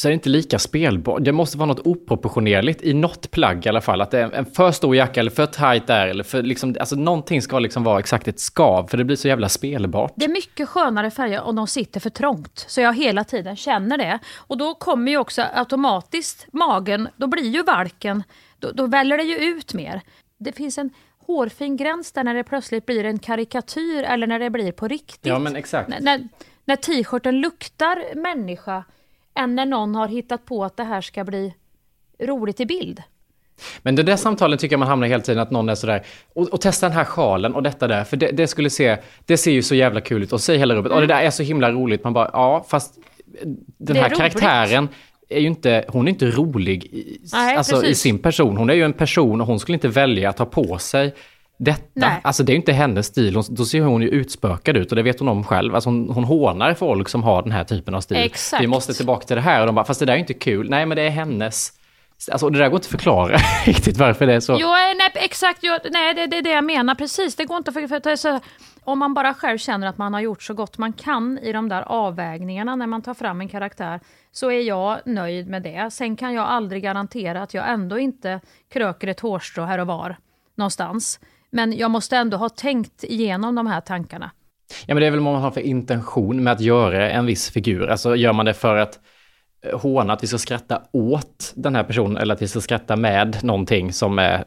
så är det inte lika spelbart. Det måste vara något oproportionerligt i något plagg i alla fall. Att det är en för stor jacka eller för tight där eller för liksom, alltså någonting ska liksom vara exakt ett skav för det blir så jävla spelbart. Det är mycket skönare färger om de sitter för trångt. Så jag hela tiden känner det. Och då kommer ju också automatiskt magen, då blir ju valken, då, då väller det ju ut mer. Det finns en hårfin gräns där när det plötsligt blir en karikatyr eller när det blir på riktigt. Ja men exakt. När, när t-shirten luktar människa än när någon har hittat på att det här ska bli roligt i bild. Men det där samtalen tycker jag man hamnar hela tiden att någon är sådär, och, och testa den här sjalen och detta där, för det, det, skulle se, det ser ju så jävla kul ut och säg hela rummet, mm. och det där är så himla roligt, man bara, ja fast den här roligt. karaktären är ju inte, hon är inte rolig i, Nej, alltså, i sin person, hon är ju en person och hon skulle inte välja att ta på sig detta. Nej. Alltså det är ju inte hennes stil, hon, då ser hon ju utspökad ut och det vet hon om själv. Alltså hon, hon hånar folk som har den här typen av stil. Exakt. Vi måste tillbaka till det här och de bara, fast det där är inte kul. Nej men det är hennes. Alltså det där går inte att förklara <laughs> riktigt varför det är så. Jo, nej, exakt, jo, nej det, är det jag menar precis. Det går inte att för, för, om man bara själv känner att man har gjort så gott man kan i de där avvägningarna när man tar fram en karaktär, så är jag nöjd med det. Sen kan jag aldrig garantera att jag ändå inte kröker ett hårstrå här och var någonstans. Men jag måste ändå ha tänkt igenom de här tankarna. Ja, men det är väl vad man har för intention med att göra en viss figur. Alltså gör man det för att eh, håna att vi ska skratta åt den här personen eller att vi ska skratta med någonting som är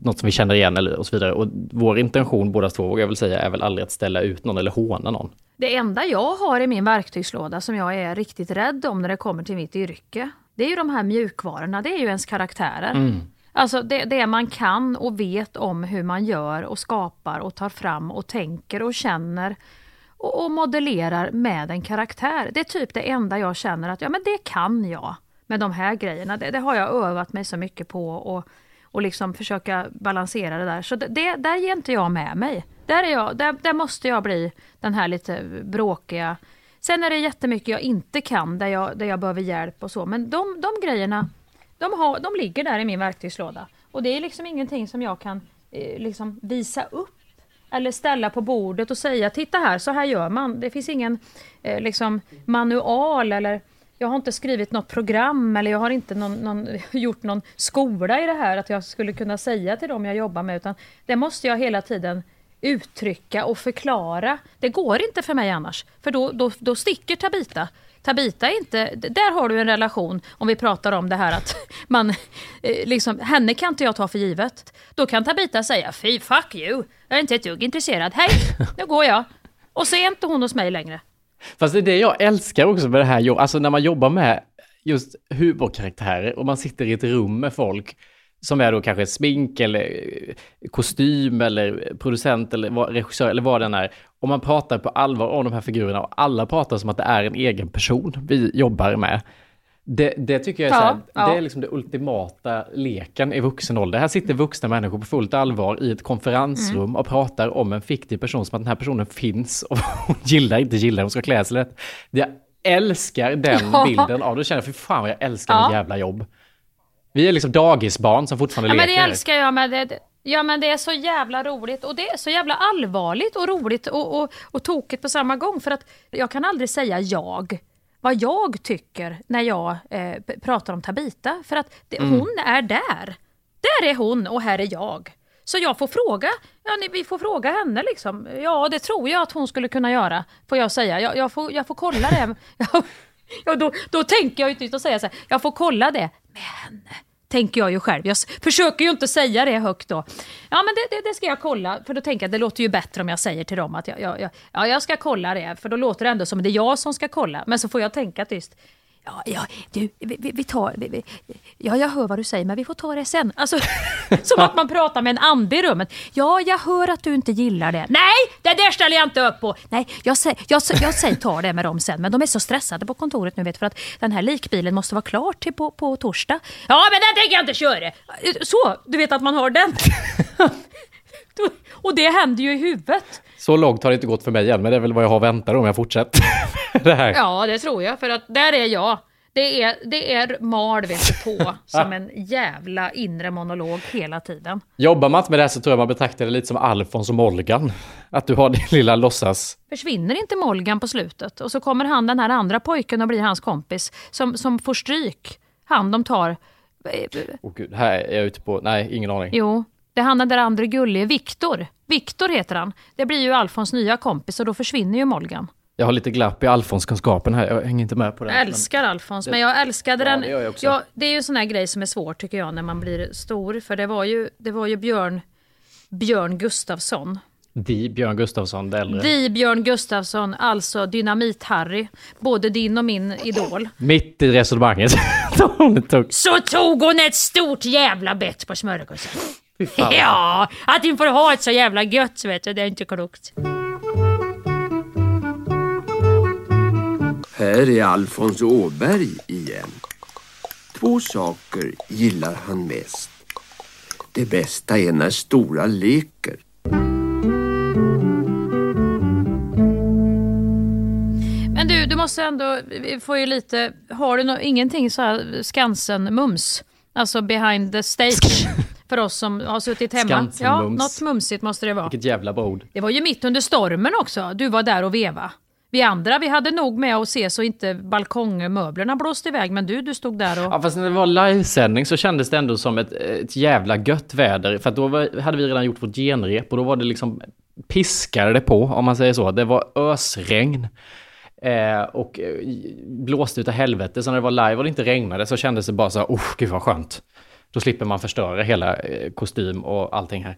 något som vi känner igen eller och så vidare. Och vår intention båda två, vågar jag väl säga, är väl aldrig att ställa ut någon eller håna någon. Det enda jag har i min verktygslåda som jag är riktigt rädd om när det kommer till mitt yrke, det är ju de här mjukvarorna, det är ju ens karaktärer. Mm. Alltså det, det man kan och vet om hur man gör och skapar och tar fram och tänker och känner och, och modellerar med en karaktär. Det är typ det enda jag känner att ja men det kan jag med de här grejerna. Det, det har jag övat mig så mycket på och, och liksom försöka balansera det där. Så det, det, där ger inte jag med mig. Där, är jag, där, där måste jag bli den här lite bråkiga. Sen är det jättemycket jag inte kan där jag, där jag behöver hjälp och så. Men de, de grejerna de, har, de ligger där i min verktygslåda. Och det är liksom ingenting som jag kan eh, liksom visa upp eller ställa på bordet och säga titta här, så här gör man. Det finns ingen eh, liksom manual eller jag har inte skrivit något program eller jag har inte någon, någon, <laughs> gjort någon skola i det här att jag skulle kunna säga till dem jag jobbar med utan det måste jag hela tiden uttrycka och förklara. Det går inte för mig annars, för då, då, då sticker Tabita. Tabita är inte, där har du en relation om vi pratar om det här att <laughs> man, eh, liksom, henne kan inte jag ta för givet. Då kan Tabita säga fy fuck you, jag är inte ett dugg intresserad, hej, nu går jag. Och så är inte hon hos mig längre. Fast det är det jag älskar också med det här jobbet, alltså när man jobbar med just humorkaraktärer och man sitter i ett rum med folk som är då kanske smink eller eh, kostym eller producent eller regissör eller vad den är. Och man pratar på allvar om de här figurerna och alla pratar som att det är en egen person vi jobbar med. Det, det tycker jag är, Ja, så här, ja. det är liksom det ultimata leken i vuxen ålder. Här sitter vuxna människor på fullt allvar i ett konferensrum Mm. och pratar om en fiktiv person som att den här personen finns och <laughs> hon gillar inte gillar, hon ska klä sig lätt. Jag älskar den Ja. bilden av, känner jag för fan vad jag älskar Ja. mitt jävla jobb. Vi är liksom dagisbarn som fortfarande Ja, men det leker. älskar jag med. Det, ja, men det är så jävla roligt och det är så jävla allvarligt och roligt och, och, och tokigt på samma gång. För att jag kan aldrig säga jag, vad jag tycker när jag eh, pratar om Tabita. För att det, Mm. hon är där. Där är hon och här är jag. Så jag får fråga, ja, ni, vi får fråga henne liksom. Ja, det tror jag att hon skulle kunna göra, får jag säga. Jag, jag, får, jag får kolla det. <laughs> ja, då, då tänker jag ju inte och säga så här, jag får kolla det men. Tänker jag ju själv. Jag försöker ju inte säga det högt då. Ja men det, det, det ska jag kolla, för då tänker jag att det låter ju bättre om jag säger till dem att jag, jag, jag, ja, jag ska kolla det, för då låter det ändå som att det är jag som ska kolla. Men så får jag tänka tyst. Ja, ja du, vi, vi, tar... Vi, vi, ja, jag hör vad du säger, men vi får ta det sen. Alltså, <laughs> som att man pratar med en ande i rummet. Ja, jag hör att du inte gillar det. Nej, det där ställer jag inte upp på. Nej, jag säger, jag, jag säger ta det med dem sen. Men de är så stressade på kontoret nu, vet för att den här likbilen måste vara klar till på, på torsdag. Ja, men den tänker jag inte köra. Så, du vet att man har den. <laughs> Och det händer ju i huvudet. Så långt har det inte gått för mig än, men det är väl vad jag har väntat om jag fortsätter det här. Ja, det tror jag. För att där är jag. Det är, det är mal vet du, på <laughs> som en jävla inre monolog hela tiden. Jobbar man inte med det här så tror jag man betraktar det lite som Alfons och Molgan. Att du har din lilla låtsas... Försvinner inte Molgan på slutet och så kommer han den här andra pojken och blir hans kompis som, som får stryk. Han de tar. eh, Åh gud, här är jag ute på... Nej, ingen aning. Jo, det är han den där andra gullige, Viktor. Viktor heter han. Det blir ju Alfons nya kompis och då försvinner ju Molgan. Jag har lite glapp i Alfons-kunskapen här, jag hänger inte med på det. Jag älskar Alfons, men jag älskade Ja, den. det gör jag. Ja, det är ju en sån här grej som är svår tycker jag när man blir stor. För det var ju, det var ju Björn, Björn Gustafsson. Di Björn Gustafsson, det äldre. Di Björn Gustafsson, alltså Dynamit-Harry. Både din och min idol. Mitt i resonemanget. <laughs> Tog... Så tog hon ett stort jävla bett på smörgåsen. Ja, att hon får ha ett så jävla gött vet du, det är inte klokt. Här är Alfons Åberg igen. Två saker gillar han mest. Det bästa är när stora leker. Men du, du måste ändå, vi får ju lite, har du nå, ingenting så här Skansen-mums? Alltså behind the stage. <laughs> För oss som har suttit hemma. Ja, Skansen-mums. något mumsigt måste det vara. Vilket jävla bra ord. Det var ju mitt under stormen också. Du var där och veva. Vi andra, vi hade nog med att se så inte balkongmöblerna blåste iväg. Men du, du stod där och... Ja, fast när det var livesändning så kändes det ändå som ett, ett jävla gött väder. För att då var, hade vi redan gjort vårt genrep och då var det liksom piskade det på, om man säger så. Det var ösregn. Eh, och eh, blåste utav helvete. Så när det var live och det inte regnade så kändes det bara så här, oh, gud vad skönt. Då slipper man förstöra hela eh, kostym och allting här.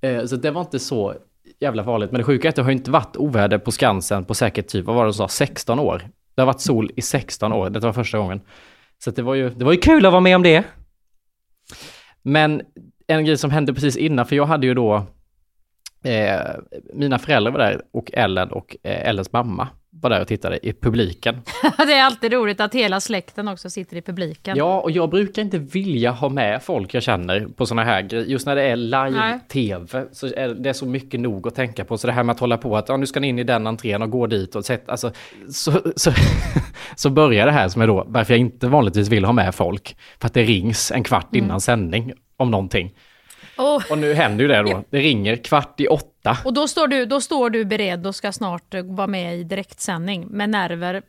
Eh, så det var inte så jävla farligt. Men det sjuka är att det har inte varit oväder på Skansen på säkert typ, vad var det du sa, 16 år. Det har varit sol i 16 år, det var första gången. Så det var ju, det var ju kul att vara med om det. Men en grej som hände precis innan, för jag hade ju då, eh, mina föräldrar var där och Ellen och eh, Ellens mamma var där och tittade i publiken. <laughs> det är alltid roligt att hela släkten också sitter i publiken. Ja, och jag brukar inte vilja ha med folk jag känner på sådana här grejer. Just när det är live-tv så är det så mycket nog att tänka på. Så det här med att hålla på att ja, nu ska ni in i den entrén och gå dit och sätta, alltså, så, så, <laughs> så börjar det här som är då varför jag inte vanligtvis vill ha med folk. För att det rings en kvart innan Mm. sändning om någonting. Och, Och nu händer ju det då. Det ringer kvart i åtta. och då, står du, då står du beredd och ska snart eh, vara med i direktsändning med nerver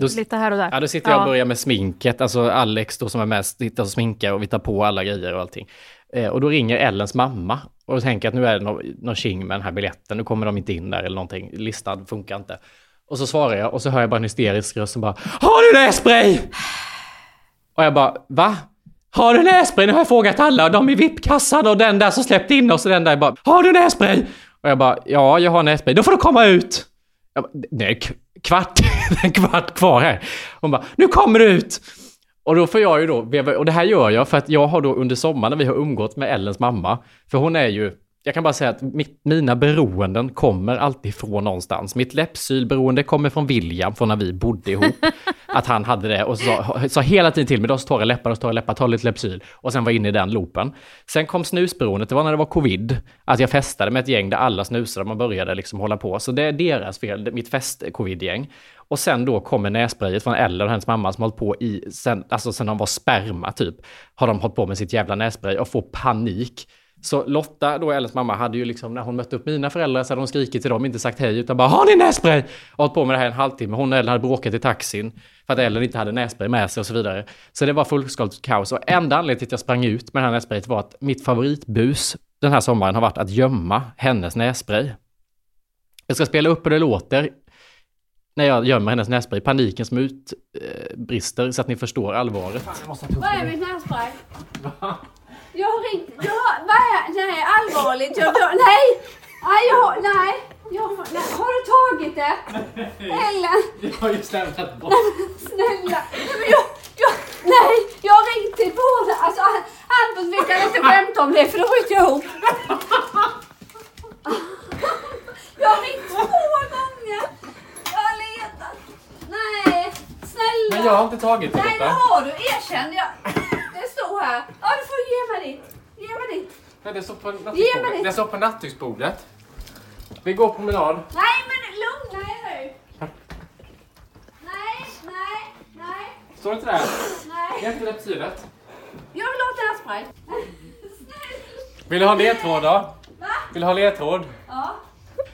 Då- lite här och där. Ja, då sitter jag och börjar med sminket. Alltså Alex då som är mest sitter och sminkar och vi tar på alla grejer och allting. Eh, och då ringer Ellens mamma och tänker att nu är det någon, någon tjing med den här biljetten. Nu kommer de inte in där eller någonting. Listan funkar inte. Och så svarar jag och så hör jag bara en hysterisk röst som bara Har du nässpray? Och jag bara Va? Har du nässpray? Nu har jag frågat alla. och De i VIP-kassan och den där som släppte in oss och den där bara Har du nässpray? Och jag bara Ja, jag har nässpray. Då får du komma ut. Jag bara, Nej, kvart, <laughs> en kvart kvar här. Hon bara, nu kommer du ut! Och då får jag ju då, och det här gör jag för att jag har då under sommaren när vi har umgått med Ellens mamma, för hon är ju, jag kan bara säga att mitt, mina beroenden kommer alltid från någonstans. Mitt läppsylberoende kommer från William, från när vi bodde ihop att han hade det och sa, <laughs> sa hela tiden till mig, du har så torra läppar, du har så torra läppar, ta lite Lypsyl. Och sen var jag inne i den loopen. Sen kom snusberoendet, det var när det var covid, att jag festade med ett gäng där alla snusade och man började liksom hålla på. Så det är deras fel, mitt fest-covid-gäng. Och sen då kommer nässprayet från Ellen och hennes mamma som hållit på i, sen, alltså sen de var sperma typ, har de hållit på med sitt jävla nässpray och får panik. Så Lotta, då Ellens mamma, hade ju liksom när hon mötte upp mina föräldrar så hade hon skrikit till dem, inte sagt hej, utan bara har ni nässpray? Och hållit på med det här en halvtimme. Hon och Ellen hade bråkat i taxin för att Ellen inte hade nässpray med sig och så vidare. Så det var fullskaligt kaos. Och enda anledningen till att jag sprang ut med det här nässprayet var att mitt favoritbus den här sommaren har varit att gömma hennes nässpray. Jag ska spela upp hur det låter när jag gömmer hennes nässpray. Paniken som utbrister så att ni förstår allvaret. Vad är mitt nässpray? Jag har ringt. Jag har, vad är, nej, allvarligt. Jag, jag, nej! Nej, jag har, nej. Jag, nej. Har du tagit det? Ellen? Jag har just lämnat bort. Snälla. Nej, men jag, jag, nej, jag har ringt till båda. Alltså, Hampus vi kan inte skämta om det för då bryter jag ihop. Jag har ringt två gånger. Jag har letat. Nej, snälla. Men jag har inte tagit det, Nej, det Lotta. har du. Erkänn. Jag, det står här. Ja, du får ge mig ditt. Ge mig ditt. Nej, det står på nattduksbordet. det. Det står på nattduksbordet. Vi går promenad. Nej, men lugna er nu. Nej, nej, nej, Står det inte där? nej. Efter Läppsylet. Jag vill ha nässpray. Vill du ha ledtråd då? Va? Vill du ha ledtråd? Ja.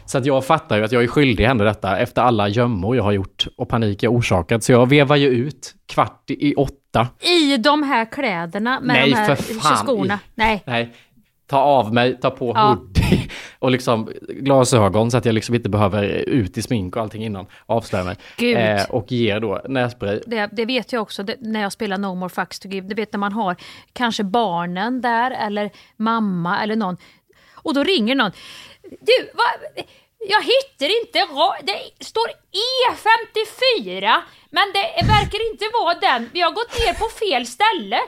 Så att jag fattar ju att jag är skyldig henne detta efter alla gömmor jag har gjort och panik jag orsakat. Så jag vevar ju ut kvart i åtta. I de här kläderna med Nej, de här för fan. skorna. Nej. Nej, ta av mig, ta på Ja. hoodie och liksom glasögon så att jag liksom inte behöver ut i smink och allting innan. Avslöja mig. Eh, och ger då nässpray. Det, det vet jag också det, när jag spelar No More Fucks To Give. Du vet när man har kanske barnen där eller mamma eller någon. Och då ringer någon. Du, vad, jag hittar inte Det står E54 men det verkar inte vara den. Vi har gått ner på fel ställe.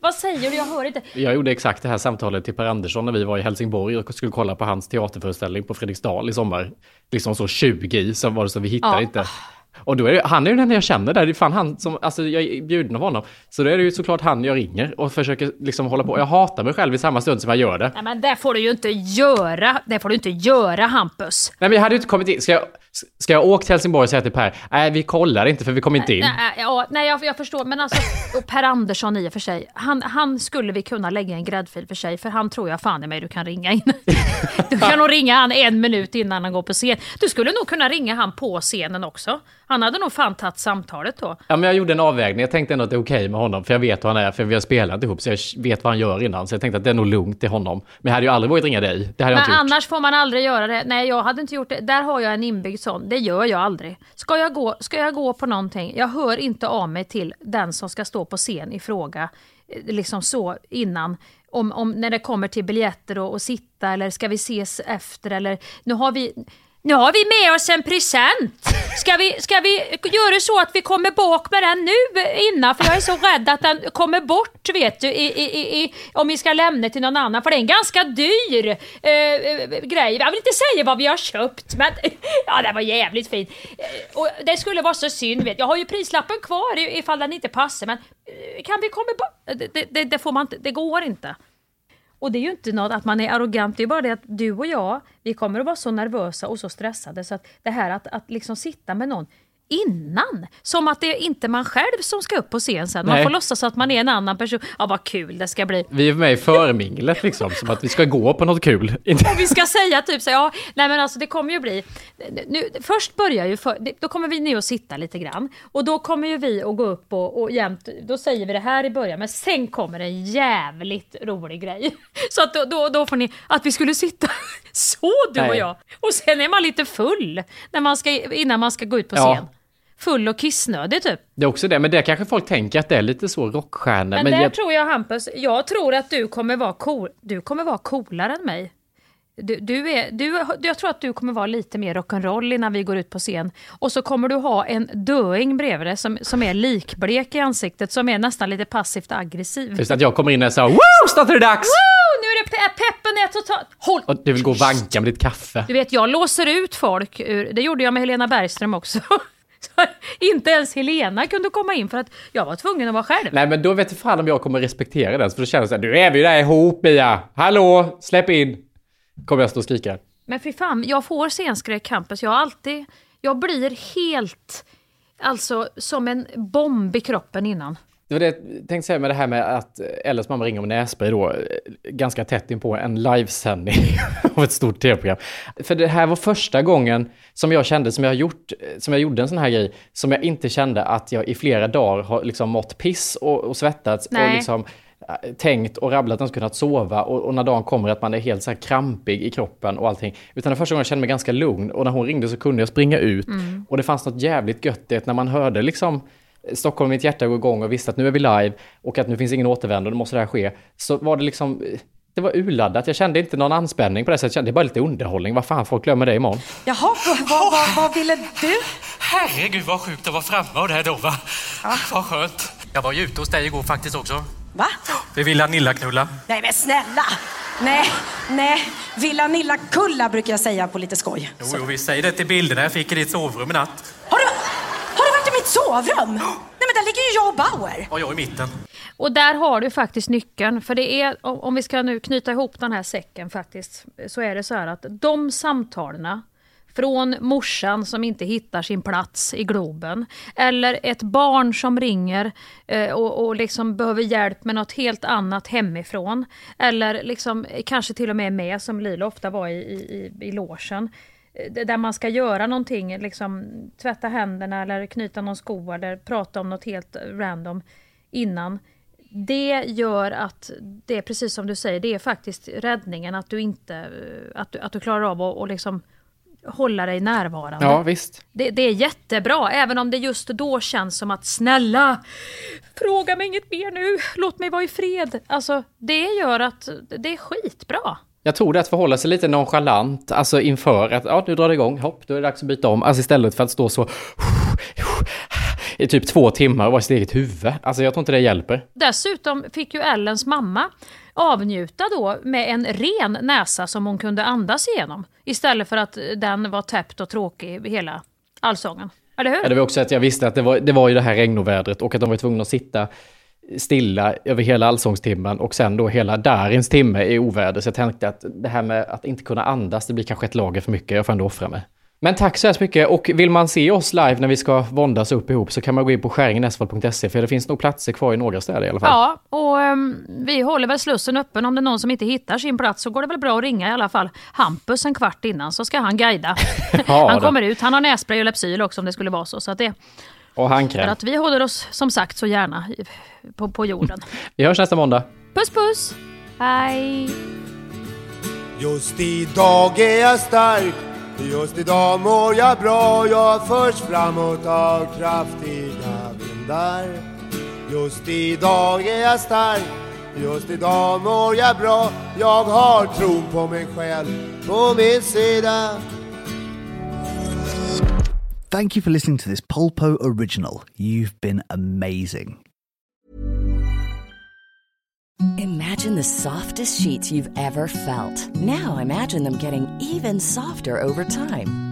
Vad säger du? Jag hör inte. Jag gjorde exakt det här samtalet till Per Andersson när vi var i Helsingborg och skulle kolla på hans teaterföreställning på Fredriksdal i sommar. Liksom så 20 i, så var det så vi hittar Ja. inte. Och då är det, han är ju den jag känner där, det är fan han som, alltså jag är bjuden av honom. Så då är det ju såklart han jag ringer och försöker liksom hålla på. Jag hatar mig själv i samma stund som jag gör det. Nej men det får du ju inte göra. Det får du inte göra Hampus. Nej men jag hade ju inte kommit in, ska jag, ska jag åka till Helsingborg och säga till Per, nej vi kollar inte för vi kommer inte in. Nej, ja, nej jag, jag förstår, men alltså och Per Andersson i och för sig, han, han skulle vi kunna lägga en gräddfil för sig, för han tror jag fan i mig du kan ringa in. <laughs> Du kan nog ringa han en minut innan han går på scen. Du skulle nog kunna ringa han på scenen också. Han hade nog fan tagit samtalet då. Ja men jag gjorde en avvägning, jag tänkte ändå att det är okej med honom, för jag vet hur han är, för vi har spelat ihop, så jag vet vad han gör innan. Så jag tänkte att det är nog lugnt till honom. Men jag hade ju aldrig vågat ringa dig, det hade jag Men inte gjort. annars får man aldrig göra det. Nej, jag hade inte gjort det. Där har jag en inbyggd sån. Det gör jag aldrig. Ska jag gå, ska jag gå på någonting, jag hör inte av mig till den som ska stå på scen i fråga, eh, liksom så innan. Om, om när det kommer till biljetter och, och sitta eller ska vi ses efter eller nu har vi nu har vi med oss en present. Ska vi, ska vi göra så att vi kommer bak med den nu innan? För jag är så rädd att den kommer bort vet du, i, i, i, om vi ska lämna till någon annan. För det är en ganska dyr eh, eh grej. Jag vill inte säga vad vi har köpt, men <laughs> ja, det var jävligt fint. Eh, och det skulle vara så synd, vet jag. har ju prislappen kvar ifall den inte passar, men eh, kan vi komma bort? Det, det, det, det får man inte, det går inte. Och det är ju inte något att man är arrogant, det är bara det att du och jag, vi kommer att vara så nervösa och så stressade så att det här att, att liksom sitta med någon innan, som att det är inte man själv som ska upp på scen sen. Man Nej. får låtsas att man är en annan person. Ja, vad kul det ska bli. Vi är med i förminglet liksom, som att vi ska gå på något kul. <laughs> Och vi ska säga typ så ja, nej men alltså det kommer ju bli, nu, först börjar ju, för, då kommer vi ner och sitta lite grann och då kommer ju vi att gå upp och, och jämt, då säger vi det här i början men sen kommer en jävligt rolig grej. <laughs> Så att då, då, då får ni, att vi skulle sitta <laughs> så du och Nej. jag. Och sen är man lite full när man ska, innan man ska gå ut på Ja. Full och kissnödig typ. Det är också det, men det kanske folk tänker att det är lite så rockstjärnor. Men, Men, där jag, tror jag Hampus, jag tror att du kommer vara cool, du kommer vara coolare än mig. Du, du är, du, jag tror att du kommer vara lite mer rock'n'roll innan vi går ut på scen. Och så kommer du ha en döing bredvid dig som, som är likblek i ansiktet, som är nästan lite passivt aggressiv. Just att jag kommer in och säger Woo! Snart är det dags! Woo! Nu är det pe peppen är totalt... Håll! Och du vill gå och vanka med ditt kaffe. Du vet, jag låser ut folk. Ur, det gjorde jag med Helena Bergström också. <laughs> Så <laughs> inte ens Helena kunde komma in för att jag var tvungen att vara själv. Nej men då vet jag fan om jag kommer respektera den. För då känner jag såhär, nu är vi där ihop Mia! Hallå, släpp in! Kommer jag stå och skrika. Men fy fan, jag får scenskräck campus. Jag har alltid... Jag blir helt... Alltså som en bomb i kroppen innan. Det var det jag tänkte säga med det här med att Ellas mamma ringer om nässpray då, ganska tätt in på en livesändning <laughs> av ett stort tv-program. För det här var första gången som jag kände, som jag, gjort, som jag gjorde en sån här grej, som jag inte kände att jag i flera dagar har liksom mått piss och, och svettats Nej. och liksom eh, tänkt och rabblat inte kunnat sova och, och när dagen kommer att man är helt så här krampig i kroppen och allting. Utan den första gången jag kände mig ganska lugn och när hon ringde så kunde jag springa ut Mm. och det fanns något jävligt gött det när man hörde liksom Stockholm, mitt hjärta går igång och visste att nu är vi live och att nu finns ingen återvändo, då måste det här ske. Så var det liksom, det var urladdat. Jag kände inte någon anspänning på det sättet. Jag kände, Det är bara lite underhållning. Vad fan, folk glömmer det imorgon. Jaha, vad, vad, vad, vad ville du? Herregud vad sjukt att vara framme och det här då va? Vad skönt. Jag var ju ute hos dig igår faktiskt också. Va? Vi ville Nilla-knulla. Nej men snälla! Nej, nej. Villa Nilla Kulla brukar jag säga på lite skoj. Jo, jo, vi säger det till bilderna jag fick i ditt sovrum i natt. Har du, har du varit i mitt sovrum? Nej men där ligger ju jag och Bauer. Och jag i mitten. Och där har du faktiskt nyckeln. För det är, om vi ska nu knyta ihop den här säcken faktiskt, så är det så här att de samtalen från morsan som inte hittar sin plats i Globen, eller ett barn som ringer eh, och, och liksom behöver hjälp med något helt annat hemifrån, eller liksom, kanske till och med med, som Lilo ofta var i, i, i, i logen eh, där man ska göra någonting, liksom tvätta händerna eller knyta någon sko eller prata om något helt random innan. Det gör att det är precis som du säger, det är faktiskt räddningen att du inte, eh, att du, att du klarar av att och liksom hålla dig närvarande. Ja, visst. Det, det är jättebra, även om det just då känns som att snälla, fråga mig inget mer nu, låt mig vara i fred. Alltså, det gör att det är skitbra. Jag tror det att förhålla sig lite nonchalant, alltså inför att ja, nu drar det igång, hopp, då är det dags att byta om. Alltså istället för att stå så i typ två timmar och vara i sitt eget huvud. Alltså jag tror inte det hjälper. Dessutom fick ju Ellens mamma avnjuta då med en ren näsa som hon kunde andas igenom. Istället för att den var täppt och tråkig hela allsången. Eller hur? Ja, det var också att jag visste att det var, det var ju det här regnovädret och att de var tvungna att sitta stilla över hela allsångstimmen och sen då hela Darins timme i oväder. Så jag tänkte att det här med att inte kunna andas, det blir kanske ett lager för mycket. Jag får ändå offra mig. Men tack så hemskt mycket och vill man se oss live när vi ska våndas upp ihop så kan man gå in på skäringenesfalt.se för det finns nog platser kvar i några städer i alla fall. Ja, och um, vi håller väl slussen öppen. Om det är någon som inte hittar sin plats så går det väl bra att ringa i alla fall Hampus en kvart innan så ska han guida. <laughs> Ja, han kommer ut. Han har nässpray och Lypsyl också om det skulle vara så. så att det, Och för handkräm. att vi håller oss som sagt så gärna på, på jorden. <laughs> Vi hörs nästa måndag. Puss puss! Hej! Just idag är jag stark Just idag mår jag bra Jag förs framåt av kraftiga vindar Just idag är jag stark Just idag mår jag bra Jag har tron på mig själv på min sida Thank you for listening to this Polpo original. You've been amazing. Imagine the softest sheets you've ever felt. Now imagine them getting even softer over time.